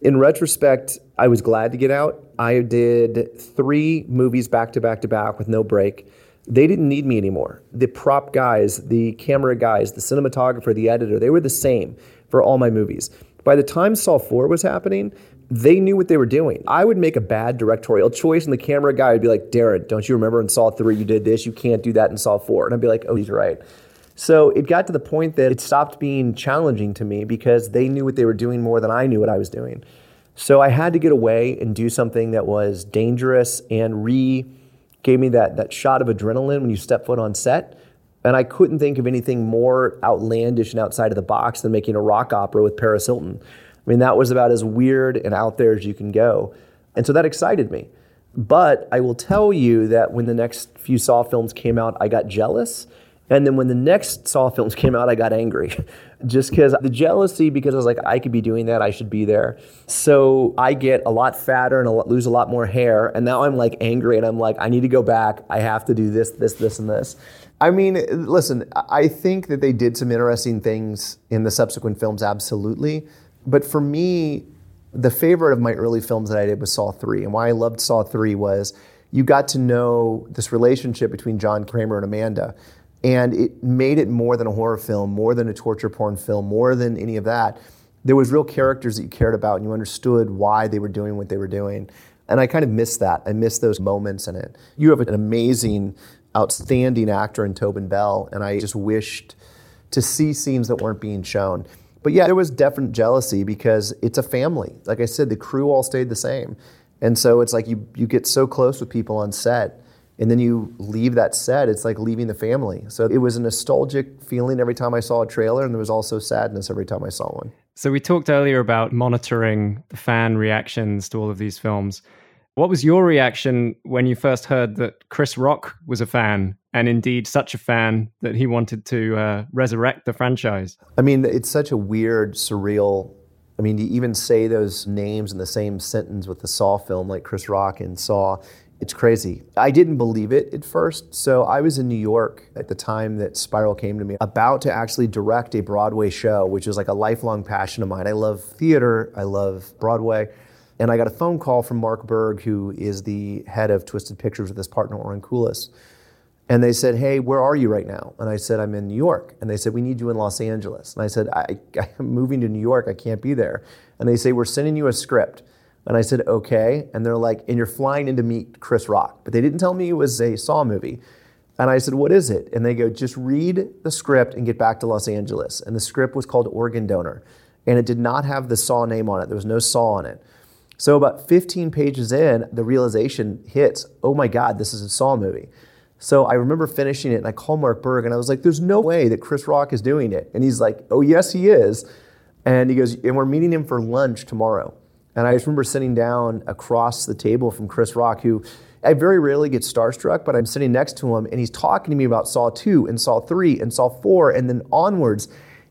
in retrospect, I was glad to get out. I did three movies back to back to back with no break. They didn't need me anymore. The prop guys, the camera guys, the cinematographer, the editor, they were the same for all my movies. By the time Saw 4 was happening, they knew what they were doing. I would make a bad directorial choice, and the camera guy would be like, Darren, don't you remember in Saw 3 you did this? You can't do that in Saw 4. And I'd be like, oh, he's right. So it got to the point that it stopped being challenging to me because they knew what they were doing more than I knew what I was doing. So I had to get away and do something that was dangerous and re gave me that, that shot of adrenaline when you step foot on set and I couldn't think of anything more outlandish and outside of the box than making a rock opera with Paris Hilton. I mean, that was about as weird and out there as you can go. And so that excited me. But I will tell you that when the next few Saw films came out, I got jealous. And then when the next Saw films *laughs* came out, I got angry. *laughs* Just because the jealousy, because I was like, I could be doing that, I should be there. So I get a lot fatter and a lot, lose a lot more hair. And now I'm like angry and I'm like, I need to go back. I have to do this, this, this, and this. I mean, listen, I think that they did some interesting things in the subsequent films, absolutely. But for me, the favorite of my early films that I did was Saw 3. And why I loved Saw 3 was you got to know this relationship between John Kramer and Amanda. And it made it more than a horror film, more than a torture porn film, more than any of that. There was real characters that you cared about and you understood why they were doing what they were doing. And I kind of miss that. I miss those moments in it. You have an amazing outstanding actor in Tobin Bell, and I just wished to see scenes that weren't being shown. But yeah, there was definite jealousy because it's a family. Like I said, the crew all stayed the same. And so it's like you, you get so close with people on set, and then you leave that set, it's like leaving the family. So it was a nostalgic feeling every time I saw a trailer, and there was also sadness every time I saw one. So we talked earlier about monitoring the fan reactions to all of these films. What was your reaction when you first heard that Chris Rock was a fan, and indeed such a fan that he wanted to uh, resurrect the franchise? I mean, it's such a weird, surreal. I mean, to even say those names in the same sentence with the Saw film, like Chris Rock and Saw, it's crazy. I didn't believe it at first. So I was in New York at the time that Spiral came to me, about to actually direct a Broadway show, which is like a lifelong passion of mine. I love theater, I love Broadway. And I got a phone call from Mark Burg, who is the head of Twisted Pictures with his partner, Oren Koules. And they said, Hey, where are you right now? And I said, I'm in New York. And they said, We need you in Los Angeles. And I said, I, *laughs* I'm moving to New York. I can't be there. And they say, We're sending you a script. And I said, Okay. And they're like, And you're flying in to meet Chris Rock. But they didn't tell me it was a Saw movie. And I said, What is it? And they go, Just read the script and get back to Los Angeles. And the script was called Organ Donor. And it did not have the Saw name on it, there was no Saw on it. So about 15 pages in, the realization hits, oh my God, this is a Saw movie. So I remember finishing it and I called Mark Burg and I was like, there's no way that Chris Rock is doing it. And he's like, oh, yes, he is. And he goes, and we're meeting him for lunch tomorrow. And I just remember sitting down across the table from Chris Rock, who I very rarely get starstruck, but I'm sitting next to him and he's talking to me about Saw 2 and Saw 3 and Saw 4 and then onwards.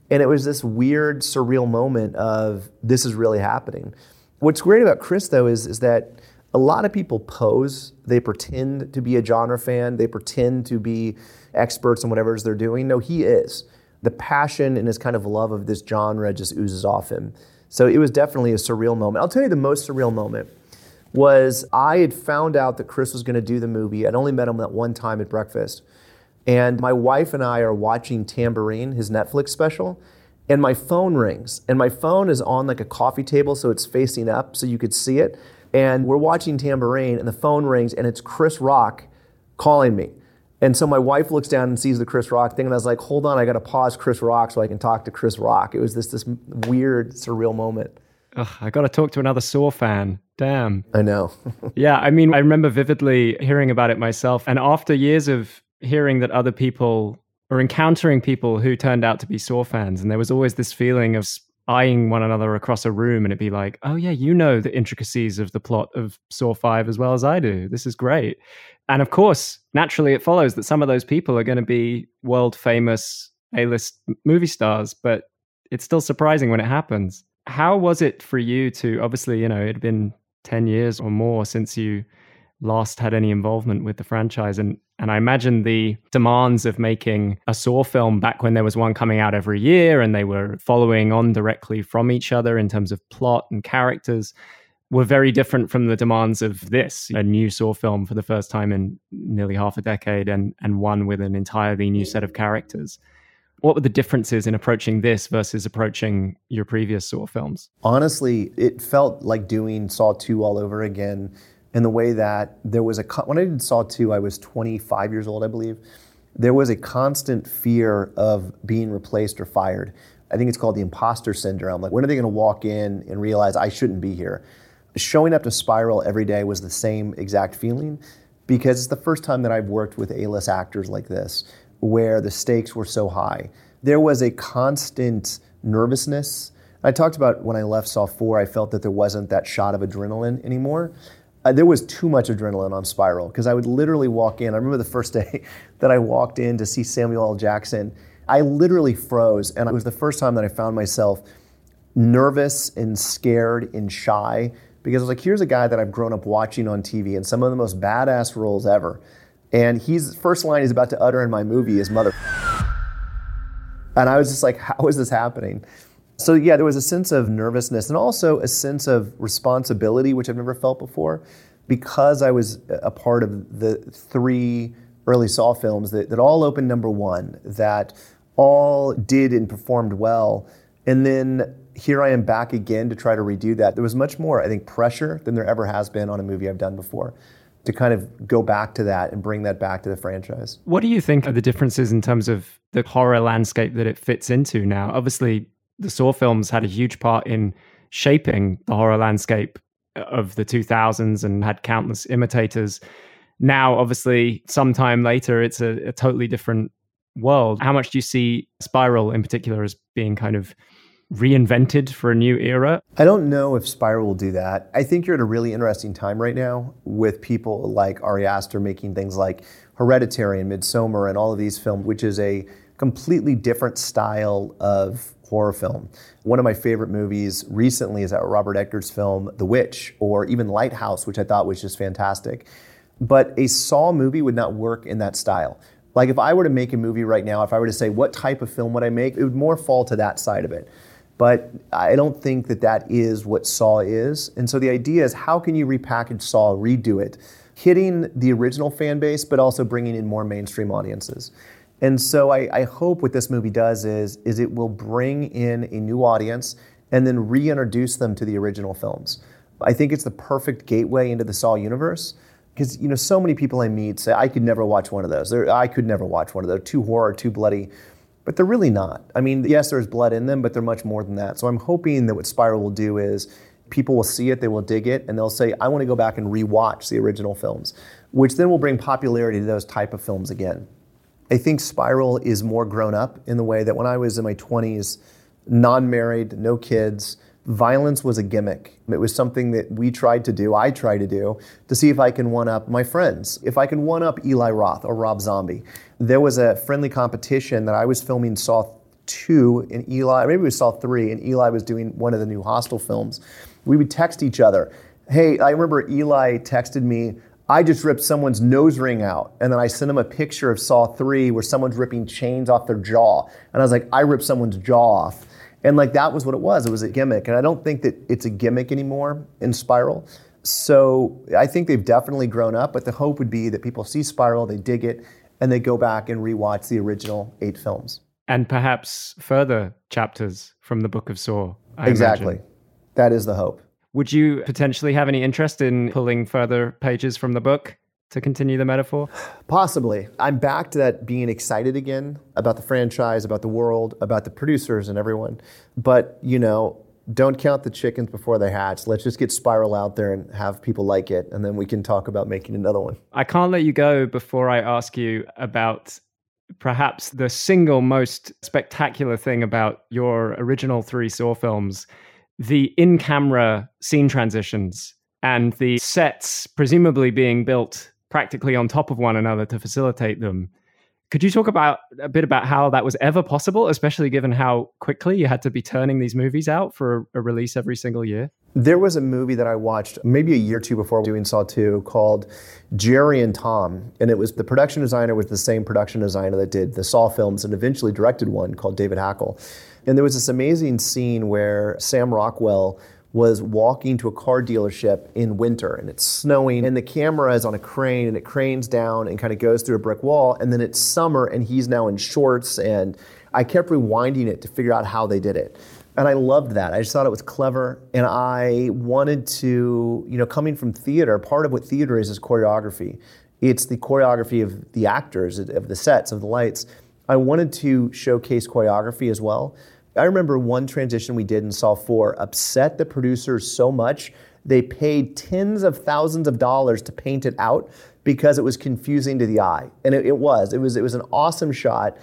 And it was this weird, surreal moment of this is really happening. What's great about Chris, though, is, is that a lot of people pose, they pretend to be a genre fan, they pretend to be experts in whatever it is they're doing. No, he is. The passion and his kind of love of this genre just oozes off him. So it was definitely a surreal moment. I'll tell you the most surreal moment was I had found out that Chris was going to do the movie. I'd only met him that one time at breakfast. And my wife and I are watching Tamborine, his Netflix special and my phone rings and my phone is on like a coffee table so it's facing up so you could see it and we're watching Tamborine, and the phone rings and it's chris rock calling me and so my wife looks down and sees the chris rock thing and i was like hold on i got to pause chris rock so i can talk to chris rock it was this this weird surreal moment Ugh, I got to talk to another Saw fan. Damn. I know. *laughs* yeah, I mean, I remember vividly hearing about it myself. And after years of hearing that other people or encountering people who turned out to be Saw fans. And there was always this feeling of eyeing one another across a room and it'd be like, oh, yeah, you know the intricacies of the plot of Saw 5 as well as I do. This is great. And of course, naturally, it follows that some of those people are going to be world famous A list movie stars, but it's still surprising when it happens. How was it for you to obviously, you know, it had been 10 years or more since you last had any involvement with the franchise and and I imagine the demands of making a Saw film back when there was one coming out every year and they were following on directly from each other in terms of plot and characters were very different from the demands of this, a new Saw film for the first time in nearly half a decade and, and one with an entirely new set of characters. What were the differences in approaching this versus approaching your previous Saw films? Honestly, it felt like doing Saw 2 all over again in the way that there was a when I did Saw 2, I was 25 years old, I believe. There was a constant fear of being replaced or fired. I think it's called the imposter syndrome. Like, when are they going to walk in and realize I shouldn't be here? Showing up to Spiral every day was the same exact feeling because it's the first time that I've worked with A-list actors like this, where the stakes were so high. There was a constant nervousness. I talked about when I left Saw 4, I felt that there wasn't that shot of adrenaline anymore uh, there was too much adrenaline on Spiral because I would literally walk in. I remember the first *laughs* day that I walked in to see Samuel L. Jackson. I literally froze, and it was the first time that I found myself nervous and scared and shy because I was like, here's a guy that I've grown up watching on TV in some of the most badass roles ever. And he's first line he's about to utter in my movie is mother. And I was just like, how is this happening? So, yeah, there was a sense of nervousness and also a sense of responsibility, which I've never felt before, because I was a part of the three early Saw films that, that all opened number one, that all did and performed well. And then here I am back again to try to redo that. There was much more, I think, pressure than there ever has been on a movie I've done before to kind of go back to that and bring that back to the franchise. What do you think are the differences in terms of the horror landscape that it fits into now? Obviously, the Saw films had a huge part in shaping the horror landscape of the 2000s and had countless imitators. Now, obviously, sometime later, it's a, a totally different world. How much do you see Spiral in particular as being kind of reinvented for a new era? I don't know if Spiral will do that. I think you're at a really interesting time right now with people like Ari Aster making things like Hereditary and Midsommar and all of these films, which is a completely different style of horror film. One of my favorite movies recently is that Robert Eggers film, The Witch, or even Lighthouse, which I thought was just fantastic. But a Saw movie would not work in that style. Like if I were to make a movie right now, if I were to say what type of film would I make, it would more fall to that side of it. But I don't think that that is what Saw is. And so the idea is how can you repackage Saw, redo it, hitting the original fan base, but also bringing in more mainstream audiences. And so I, I hope what this movie does is, is it will bring in a new audience and then reintroduce them to the original films. I think it's the perfect gateway into the Saw universe because you know so many people I meet say I could never watch one of those. They're, I could never watch one of those. Too horror, too bloody. But they're really not. I mean, yes, there's blood in them, but they're much more than that. So I'm hoping that what Spiral will do is people will see it, they will dig it, and they'll say, I want to go back and rewatch the original films, which then will bring popularity to those type of films again. I think Spiral is more grown up in the way that when I was in my 20s, non married, no kids, violence was a gimmick. It was something that we tried to do, I tried to do, to see if I can one up my friends, if I can one up Eli Roth or Rob Zombie. There was a friendly competition that I was filming Saw 2 and Eli, maybe was Saw 3, and Eli was doing one of the new Hostel films. We would text each other. Hey, I remember Eli texted me, I just ripped someone's nose ring out. And then I sent him a picture of Saw 3 where someone's ripping chains off their jaw. And I was like, I ripped someone's jaw off. And like that was what it was. It was a gimmick. And I don't think that it's a gimmick anymore in Spiral. So I think they've definitely grown up, but the hope would be that people see Spiral, they dig it, and they go back and rewatch the original eight films. And perhaps further chapters from the Book of Saw. I exactly. Imagine. That is the hope. Would you potentially have any interest in pulling further pages from the book? to continue the metaphor? Possibly. I'm back to that being excited again about the franchise, about the world, about the producers and everyone. But, you know, don't count the chickens before they hatch. Let's just get Spiral out there and have people like it, and then we can talk about making another one. I can't let you go before I ask you about perhaps the single most spectacular thing about your original three Saw films the in camera scene transitions and the sets presumably being built practically on top of one another to facilitate them. Could you talk about a bit about how that was ever possible, especially given how quickly you had to be turning these movies out for a release every single year? There was a movie that I watched maybe a year or two before doing Saw 2 called Jerry and Tom. And it was the production designer was the same production designer that did the Saw films and eventually directed one called David Hackl. And there was this amazing scene where Sam Rockwell was walking to a car dealership in winter and it's snowing and the camera is on a crane and it cranes down and kind of goes through a brick wall and then it's summer and he's now in shorts and I kept rewinding it to figure out how they did it. And I loved that. I just thought it was clever and I wanted to, you know, coming from theater, part of what theater is is choreography. It's the choreography of the actors, of the sets, of the lights. I wanted to showcase choreography as well. I remember one transition we did in Saw 4 upset the producers so much they paid tens of thousands of dollars to paint it out because it was confusing to the eye. And it, it was. It was it was an awesome shot.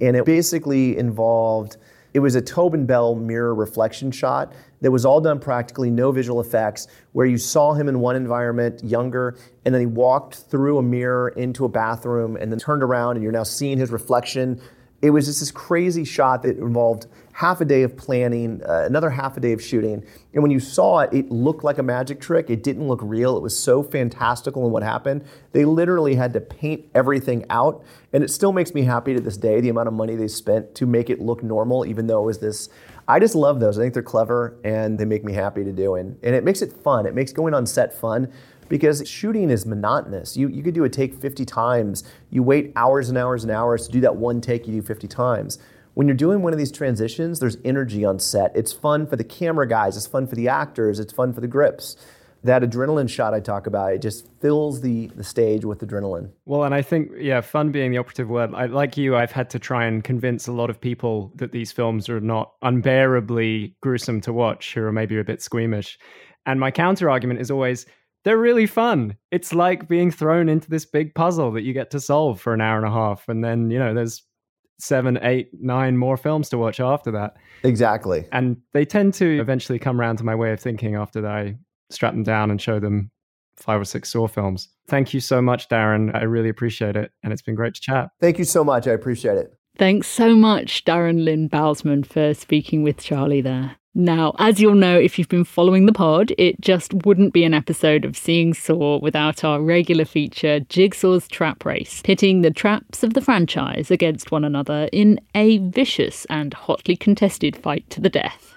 And it basically involved it was a Tobin Bell mirror reflection shot that was all done practically, no visual effects, where you saw him in one environment, younger, and then he walked through a mirror into a bathroom and then turned around and you're now seeing his reflection. It was just this crazy shot that involved half a day of planning, uh, another half a day of shooting. And when you saw it, it looked like a magic trick. It didn't look real. It was so fantastical in what happened. They literally had to paint everything out. And it still makes me happy to this day, the amount of money they spent to make it look normal, even though it was this. I just love those. I think they're clever and they make me happy to do. And, and it makes it fun. It makes going on set fun because shooting is monotonous. You, you could do a take 50 times. You wait hours and hours and hours to do that one take you do 50 times when you're doing one of these transitions, there's energy on set. It's fun for the camera guys, it's fun for the actors, it's fun for the grips. That adrenaline shot I talk about, it just fills the, the stage with adrenaline. Well, and I think, yeah, fun being the operative word. I, like you, I've had to try and convince a lot of people that these films are not unbearably gruesome to watch who are maybe a bit squeamish. And my counter argument is always, they're really fun. It's like being thrown into this big puzzle that you get to solve for an hour and a half. And then, you know, there's seven, eight, nine more films to watch after that. Exactly. And they tend to eventually come around to my way of thinking after I strap them down and show them five or six Saw films. Thank you so much, Darren. I really appreciate it. And it's been great to chat. Thank you so much. I appreciate it. Thanks so much, Darren Lynn Bousman, for speaking with Charlie there. Now, as you'll know if you've been following the pod, it just wouldn't be an episode of Seeing Saw without our regular feature, Jigsaw's Trap Race, pitting the traps of the franchise against one another in a vicious and hotly contested fight to the death.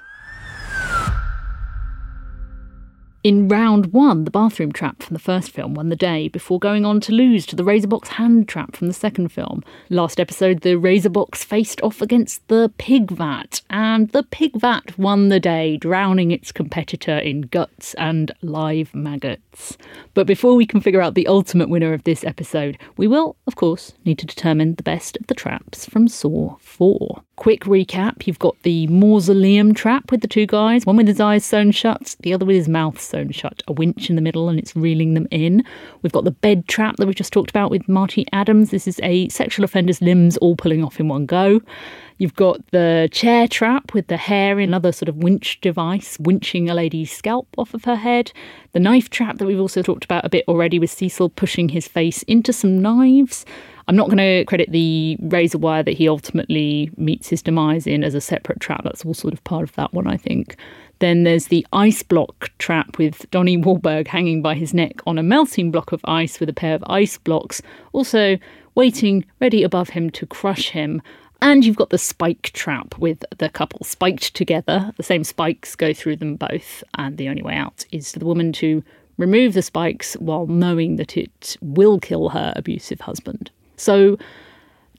In round one, the bathroom trap from the first film won the day before going on to lose to the Razorbox hand trap from the second film. Last episode, the Razorbox faced off against the Pig Vat, and the Pig Vat won the day, drowning its competitor in guts and live maggots. But before we can figure out the ultimate winner of this episode, we will, of course, need to determine the best of the traps from Saw 4. Quick recap you've got the mausoleum trap with the two guys, one with his eyes sewn shut, the other with his mouth sewn shut, a winch in the middle, and it's reeling them in. We've got the bed trap that we just talked about with Marty Adams. This is a sexual offender's limbs all pulling off in one go. You've got the chair trap with the hair another sort of winch device, winching a lady's scalp off of her head. The knife trap that we've also talked about a bit already with Cecil pushing his face into some knives. I'm not going to credit the razor wire that he ultimately meets his demise in as a separate trap. That's all sort of part of that one, I think. Then there's the ice block trap with Donnie Wahlberg hanging by his neck on a melting block of ice with a pair of ice blocks, also waiting ready above him to crush him. And you've got the spike trap with the couple spiked together. The same spikes go through them both, and the only way out is for the woman to remove the spikes while knowing that it will kill her abusive husband. So,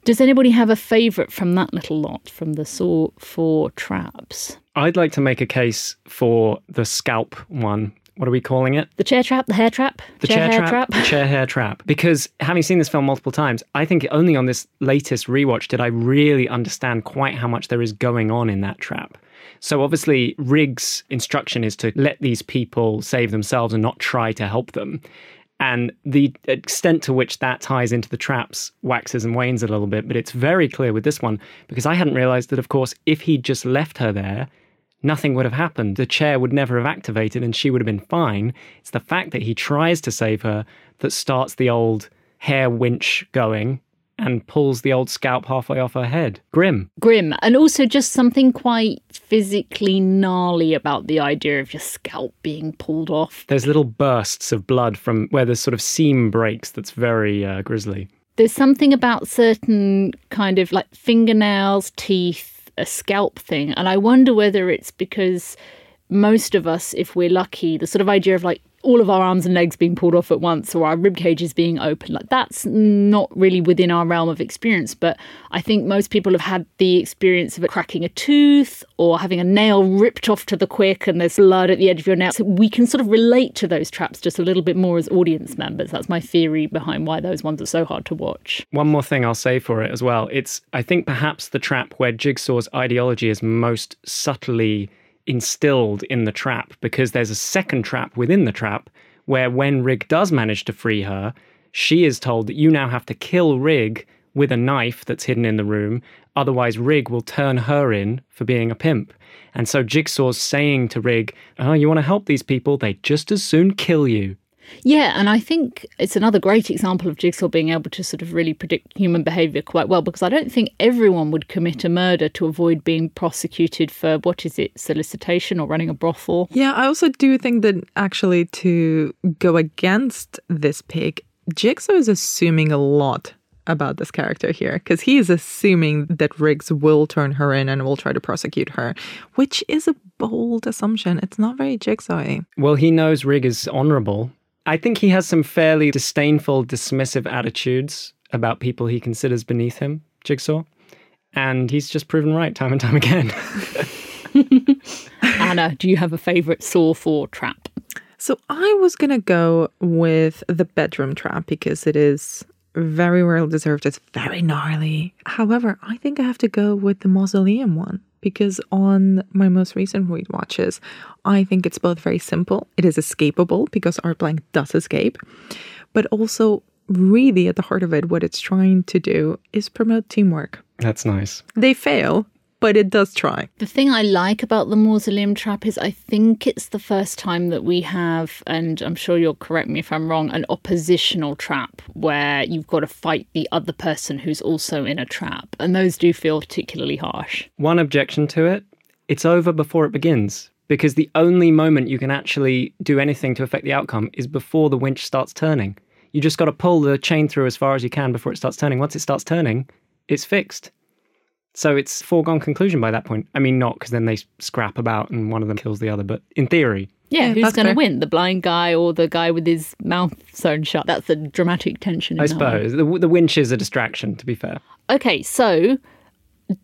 does anybody have a favourite from that little lot from the Saw 4 traps? I'd like to make a case for the scalp one. What are we calling it? The chair trap, the hair trap, The chair, chair, hair trap, trap. chair hair trap. *laughs* Because having seen this film multiple times, I think only on this latest rewatch did I really understand quite how much there is going on in that trap. So obviously, Rigg's instruction is to let these people save themselves and not try to help them. And the extent to which that ties into the traps waxes and wanes a little bit, but it's very clear with this one because I hadn't realized that, of course, if he'd just left her there, nothing would have happened. The chair would never have activated and she would have been fine. It's the fact that he tries to save her that starts the old hair winch going and pulls the old scalp halfway off her head. Grim. Grim, and also just something quite physically gnarly about the idea of your scalp being pulled off. There's little bursts of blood from where the sort of seam breaks that's very uh, grisly. There's something about certain kind of like fingernails, teeth, a scalp thing, and I wonder whether it's because most of us, if we're lucky, the sort of idea of like all of our arms and legs being pulled off at once or our rib cages being open. Like that's not really within our realm of experience but i think most people have had the experience of cracking a tooth or having a nail ripped off to the quick and there's blood at the edge of your nail so we can sort of relate to those traps just a little bit more as audience members. That's my theory behind why those ones are so hard to watch. One more thing I'll say for it as well. It's, I think, perhaps the trap where Jigsaw's ideology is most subtly instilled in the trap because there's a second trap within the trap where when Rigg does manage to free her, she is told that you now have to kill Rigg with a knife that's hidden in the room. Otherwise, Rigg will turn her in for being a pimp. And so Jigsaw's saying to Rigg, Oh, you want to help these people? They'd just as soon kill you. Yeah, and I think it's another great example of Jigsaw being able to sort of really predict human behaviour quite well because I don't think everyone would commit a murder to avoid being prosecuted for what is it, solicitation or running a brothel. Yeah, I also do think that actually to go against this pig, Jigsaw is assuming a lot about this character here because he is assuming that Riggs will turn her in and will try to prosecute her, which is a bold assumption. It's not very Jigsaw. Well, he knows Rigg is honourable. I think he has some fairly disdainful, dismissive attitudes about people he considers beneath him, Jigsaw. And he's just proven right time and time again. *laughs* Anna, do you have a favourite Saw 4 trap? So I was gonna go with the bedroom trap because it is very well deserved. It's very gnarly. However, I think I have to go with the mausoleum one because on my most recent read watches, I think it's both very simple. It is escapable because Art Blank does escape, but also really at the heart of it, what it's trying to do is promote teamwork. That's nice. They fail, but it does try. The thing I like about the mausoleum trap is I think it's the first time that we have, and I'm sure you'll correct me if I'm wrong, an oppositional trap where you've got to fight the other person who's also in a trap. And those do feel particularly harsh. One objection to it it's over before it begins. Because the only moment you can actually do anything to affect the outcome is before the winch starts turning. You just got to pull the chain through as far as you can before it starts turning. Once it starts turning, it's fixed. So it's foregone conclusion by that point. I mean, not because then they scrap about and one of them kills the other, but in theory, Yeah, Yeah, who's going to win? The blind guy or the guy with his mouth sewn shut? That's the dramatic tension. In I that suppose the, the winch is a distraction. To be fair, Okay, so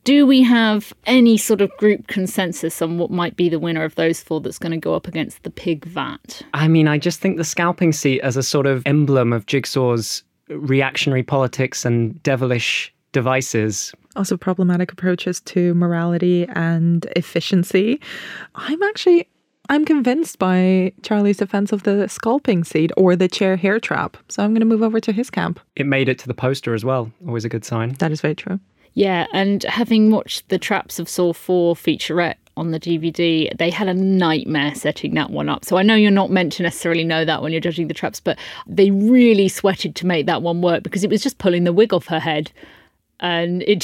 do we have any sort of group consensus on what might be the winner of those four that's going to go up against the pig vat? I mean, I just think the scalping seat as a sort of emblem of Jigsaw's reactionary politics and devilish devices. Also, problematic approaches to morality and efficiency. I'm actually. I'm convinced by Charlie's defense of the scalping seat or the chair hair trap. So I'm going to move over to his camp. It made it to the poster as well. Always a good sign. That is very true. Yeah, and having watched the Traps of Saw 4 featurette on the DVD, they had a nightmare setting that one up. So I know you're not meant to necessarily know that when you're judging the traps, but they really sweated to make that one work because it was just pulling the wig off her head. And it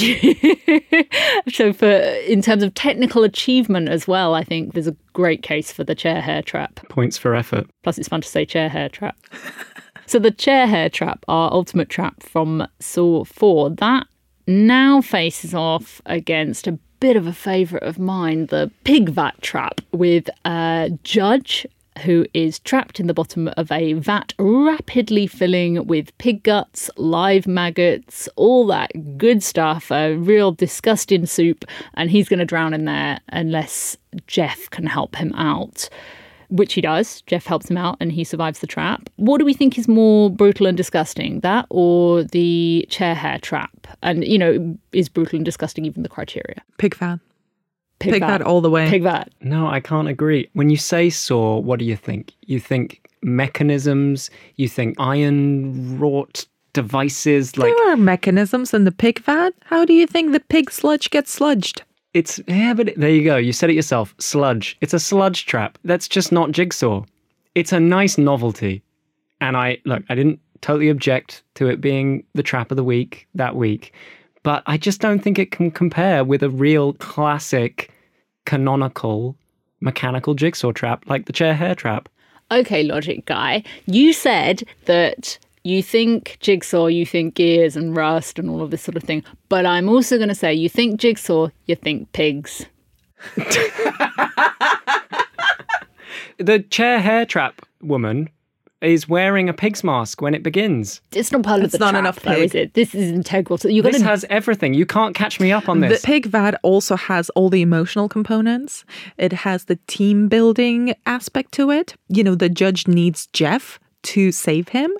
*laughs* so for in terms of technical achievement as well, I think there's a great case for the chair hair trap. Points for effort. Plus, it's fun to say chair hair trap. *laughs* so, the chair hair trap, our ultimate trap from Saw 4, that now faces off against a bit of a favourite of mine, the pig vat trap, with a judge who is trapped in the bottom of a vat rapidly filling with pig guts, live maggots, all that good stuff, a real disgusting soup, and he's going to drown in there unless Jeff can help him out which he does. Jeff helps him out and he survives the trap. What do we think is more brutal and disgusting, that or the chair hair trap? And, you know, is brutal and disgusting even the criteria? Pig fat. Pig fat all the way. Pig vat. No, I can't agree. When you say saw, what do you think? You think mechanisms, you think iron wrought devices like there are mechanisms in the pig vat. How do you think the pig sludge gets sludged? it's yeah, but it- there you go. You said it yourself. Sludge. It's a sludge trap. That's just not jigsaw. It's a nice novelty. And I look, I didn't totally object to it being the trap of the week that week, but I just don't think it can compare with a real classic canonical mechanical jigsaw trap like the chair hair trap. Okay, logic guy. You said that you think jigsaw, you think gears and rust and all of this sort of thing. But I'm also going to say you think jigsaw, you think pigs. *laughs* The chair hair trap woman is wearing a pig's mask when it begins. It's not part of It's the not trap, enough though, is it? This is integral. So you're going This to has everything. You can't catch me up on this. The pig vat also has all the emotional components. It has the team building aspect to it. You know, the judge needs Jeff to save him.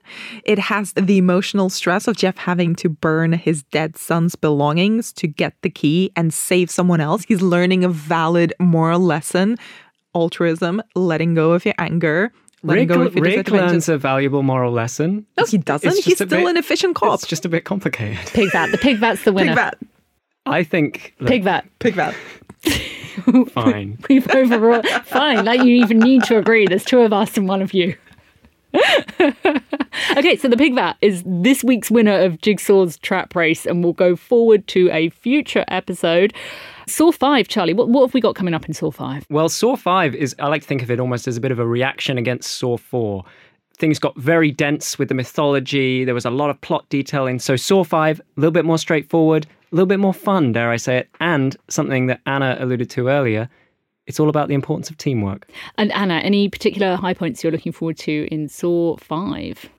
It has the emotional stress of Jeff having to burn his dead son's belongings to get the key and save someone else. He's learning a valid moral lesson altruism, letting go of your anger. Letting Rick, go Rick learns a valuable moral lesson. No, he doesn't. He's still bit- an efficient cop. It's just a bit complicated. pig vat. The pig vat's the winner. Pig vat. I think look, Pig vat. Pig vat. *laughs* fine. *laughs* We've overall fine. Like you even need to agree. There's two of us and one of you. *laughs* okay, so the pig vat is this week's winner of Jigsaw's trap race, and we'll go forward to a future episode. Saw five, Charlie. What what have we got coming up in Saw five? Well, Saw 5 is, I like to think of it almost as a bit of a reaction against Saw 4. Things got very dense with the mythology. There was a lot of plot detailing. So, Saw 5, a little bit more straightforward, a little bit more fun, dare I say it, and something that Anna alluded to earlier. It's all about the importance of teamwork. And Anna, any particular high points you're looking forward to in Saw five?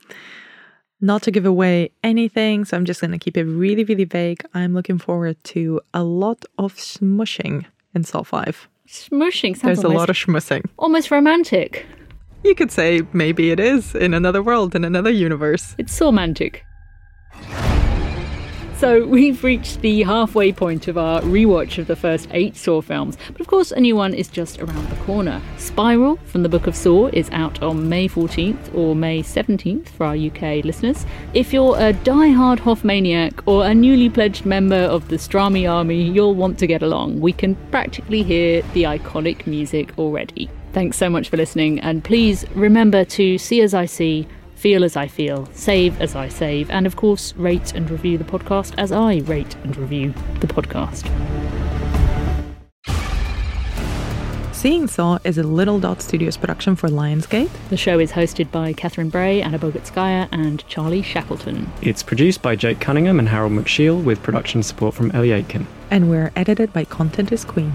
Not to give away anything, so I'm just going to keep it really, really vague. I'm looking forward to a lot of smushing in Saw 5. Smushing sounds There's a lot of smushing. almost romantic. You could say maybe it is in another world, in another universe. It's so romantic. So we've reached the halfway point of our rewatch of the first eight Saw films, but of course a new one is just around the corner. Spiral from the Book of Saw is out on May 14th or May 17th for our UK listeners. If you're a die-hard Hoffmaniac or a newly pledged member of the Strami Army, you'll want to get along. We can practically hear the iconic music already. Thanks so much for listening, and please remember to see as I see, feel as I feel, save as I save, and of course, rate and review the podcast as I rate and review the podcast. Seeing Saw is a Little Dot Studios production for Lionsgate. The show is hosted by Catherine Bray, Anna Bogutskaya, and Charlie Shackleton. It's produced by Jake Cunningham and Harold McShiel with production support from Ellie Aitken. and we're edited by Content is Queen.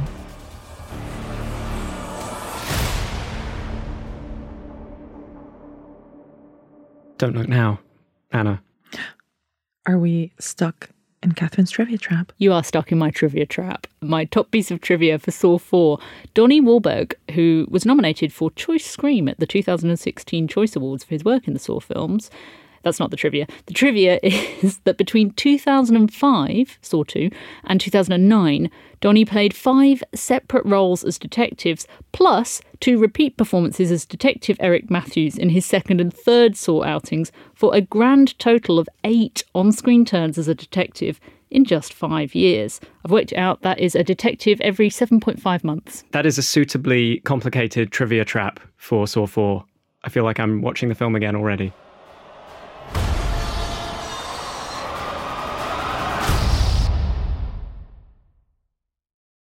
Don't look now, Anna. Are we stuck in Catherine's trivia trap? You are stuck in my trivia trap. My top piece of trivia for Saw 4 Donnie Wahlberg, who was nominated for Choice Scream at the 2016 Choice Awards for his work in the Saw films, that's not the trivia. The trivia *laughs* is that between 2005, Saw 2, and 2009, Donnie played five separate roles as detectives, plus two repeat performances as Detective Eric Matthews in his second and third Saw outings, for a grand total of eight on screen turns as a detective in just five years. I've worked out that is a detective every 7.5 months. That is a suitably complicated trivia trap for Saw 4. I feel like I'm watching the film again already.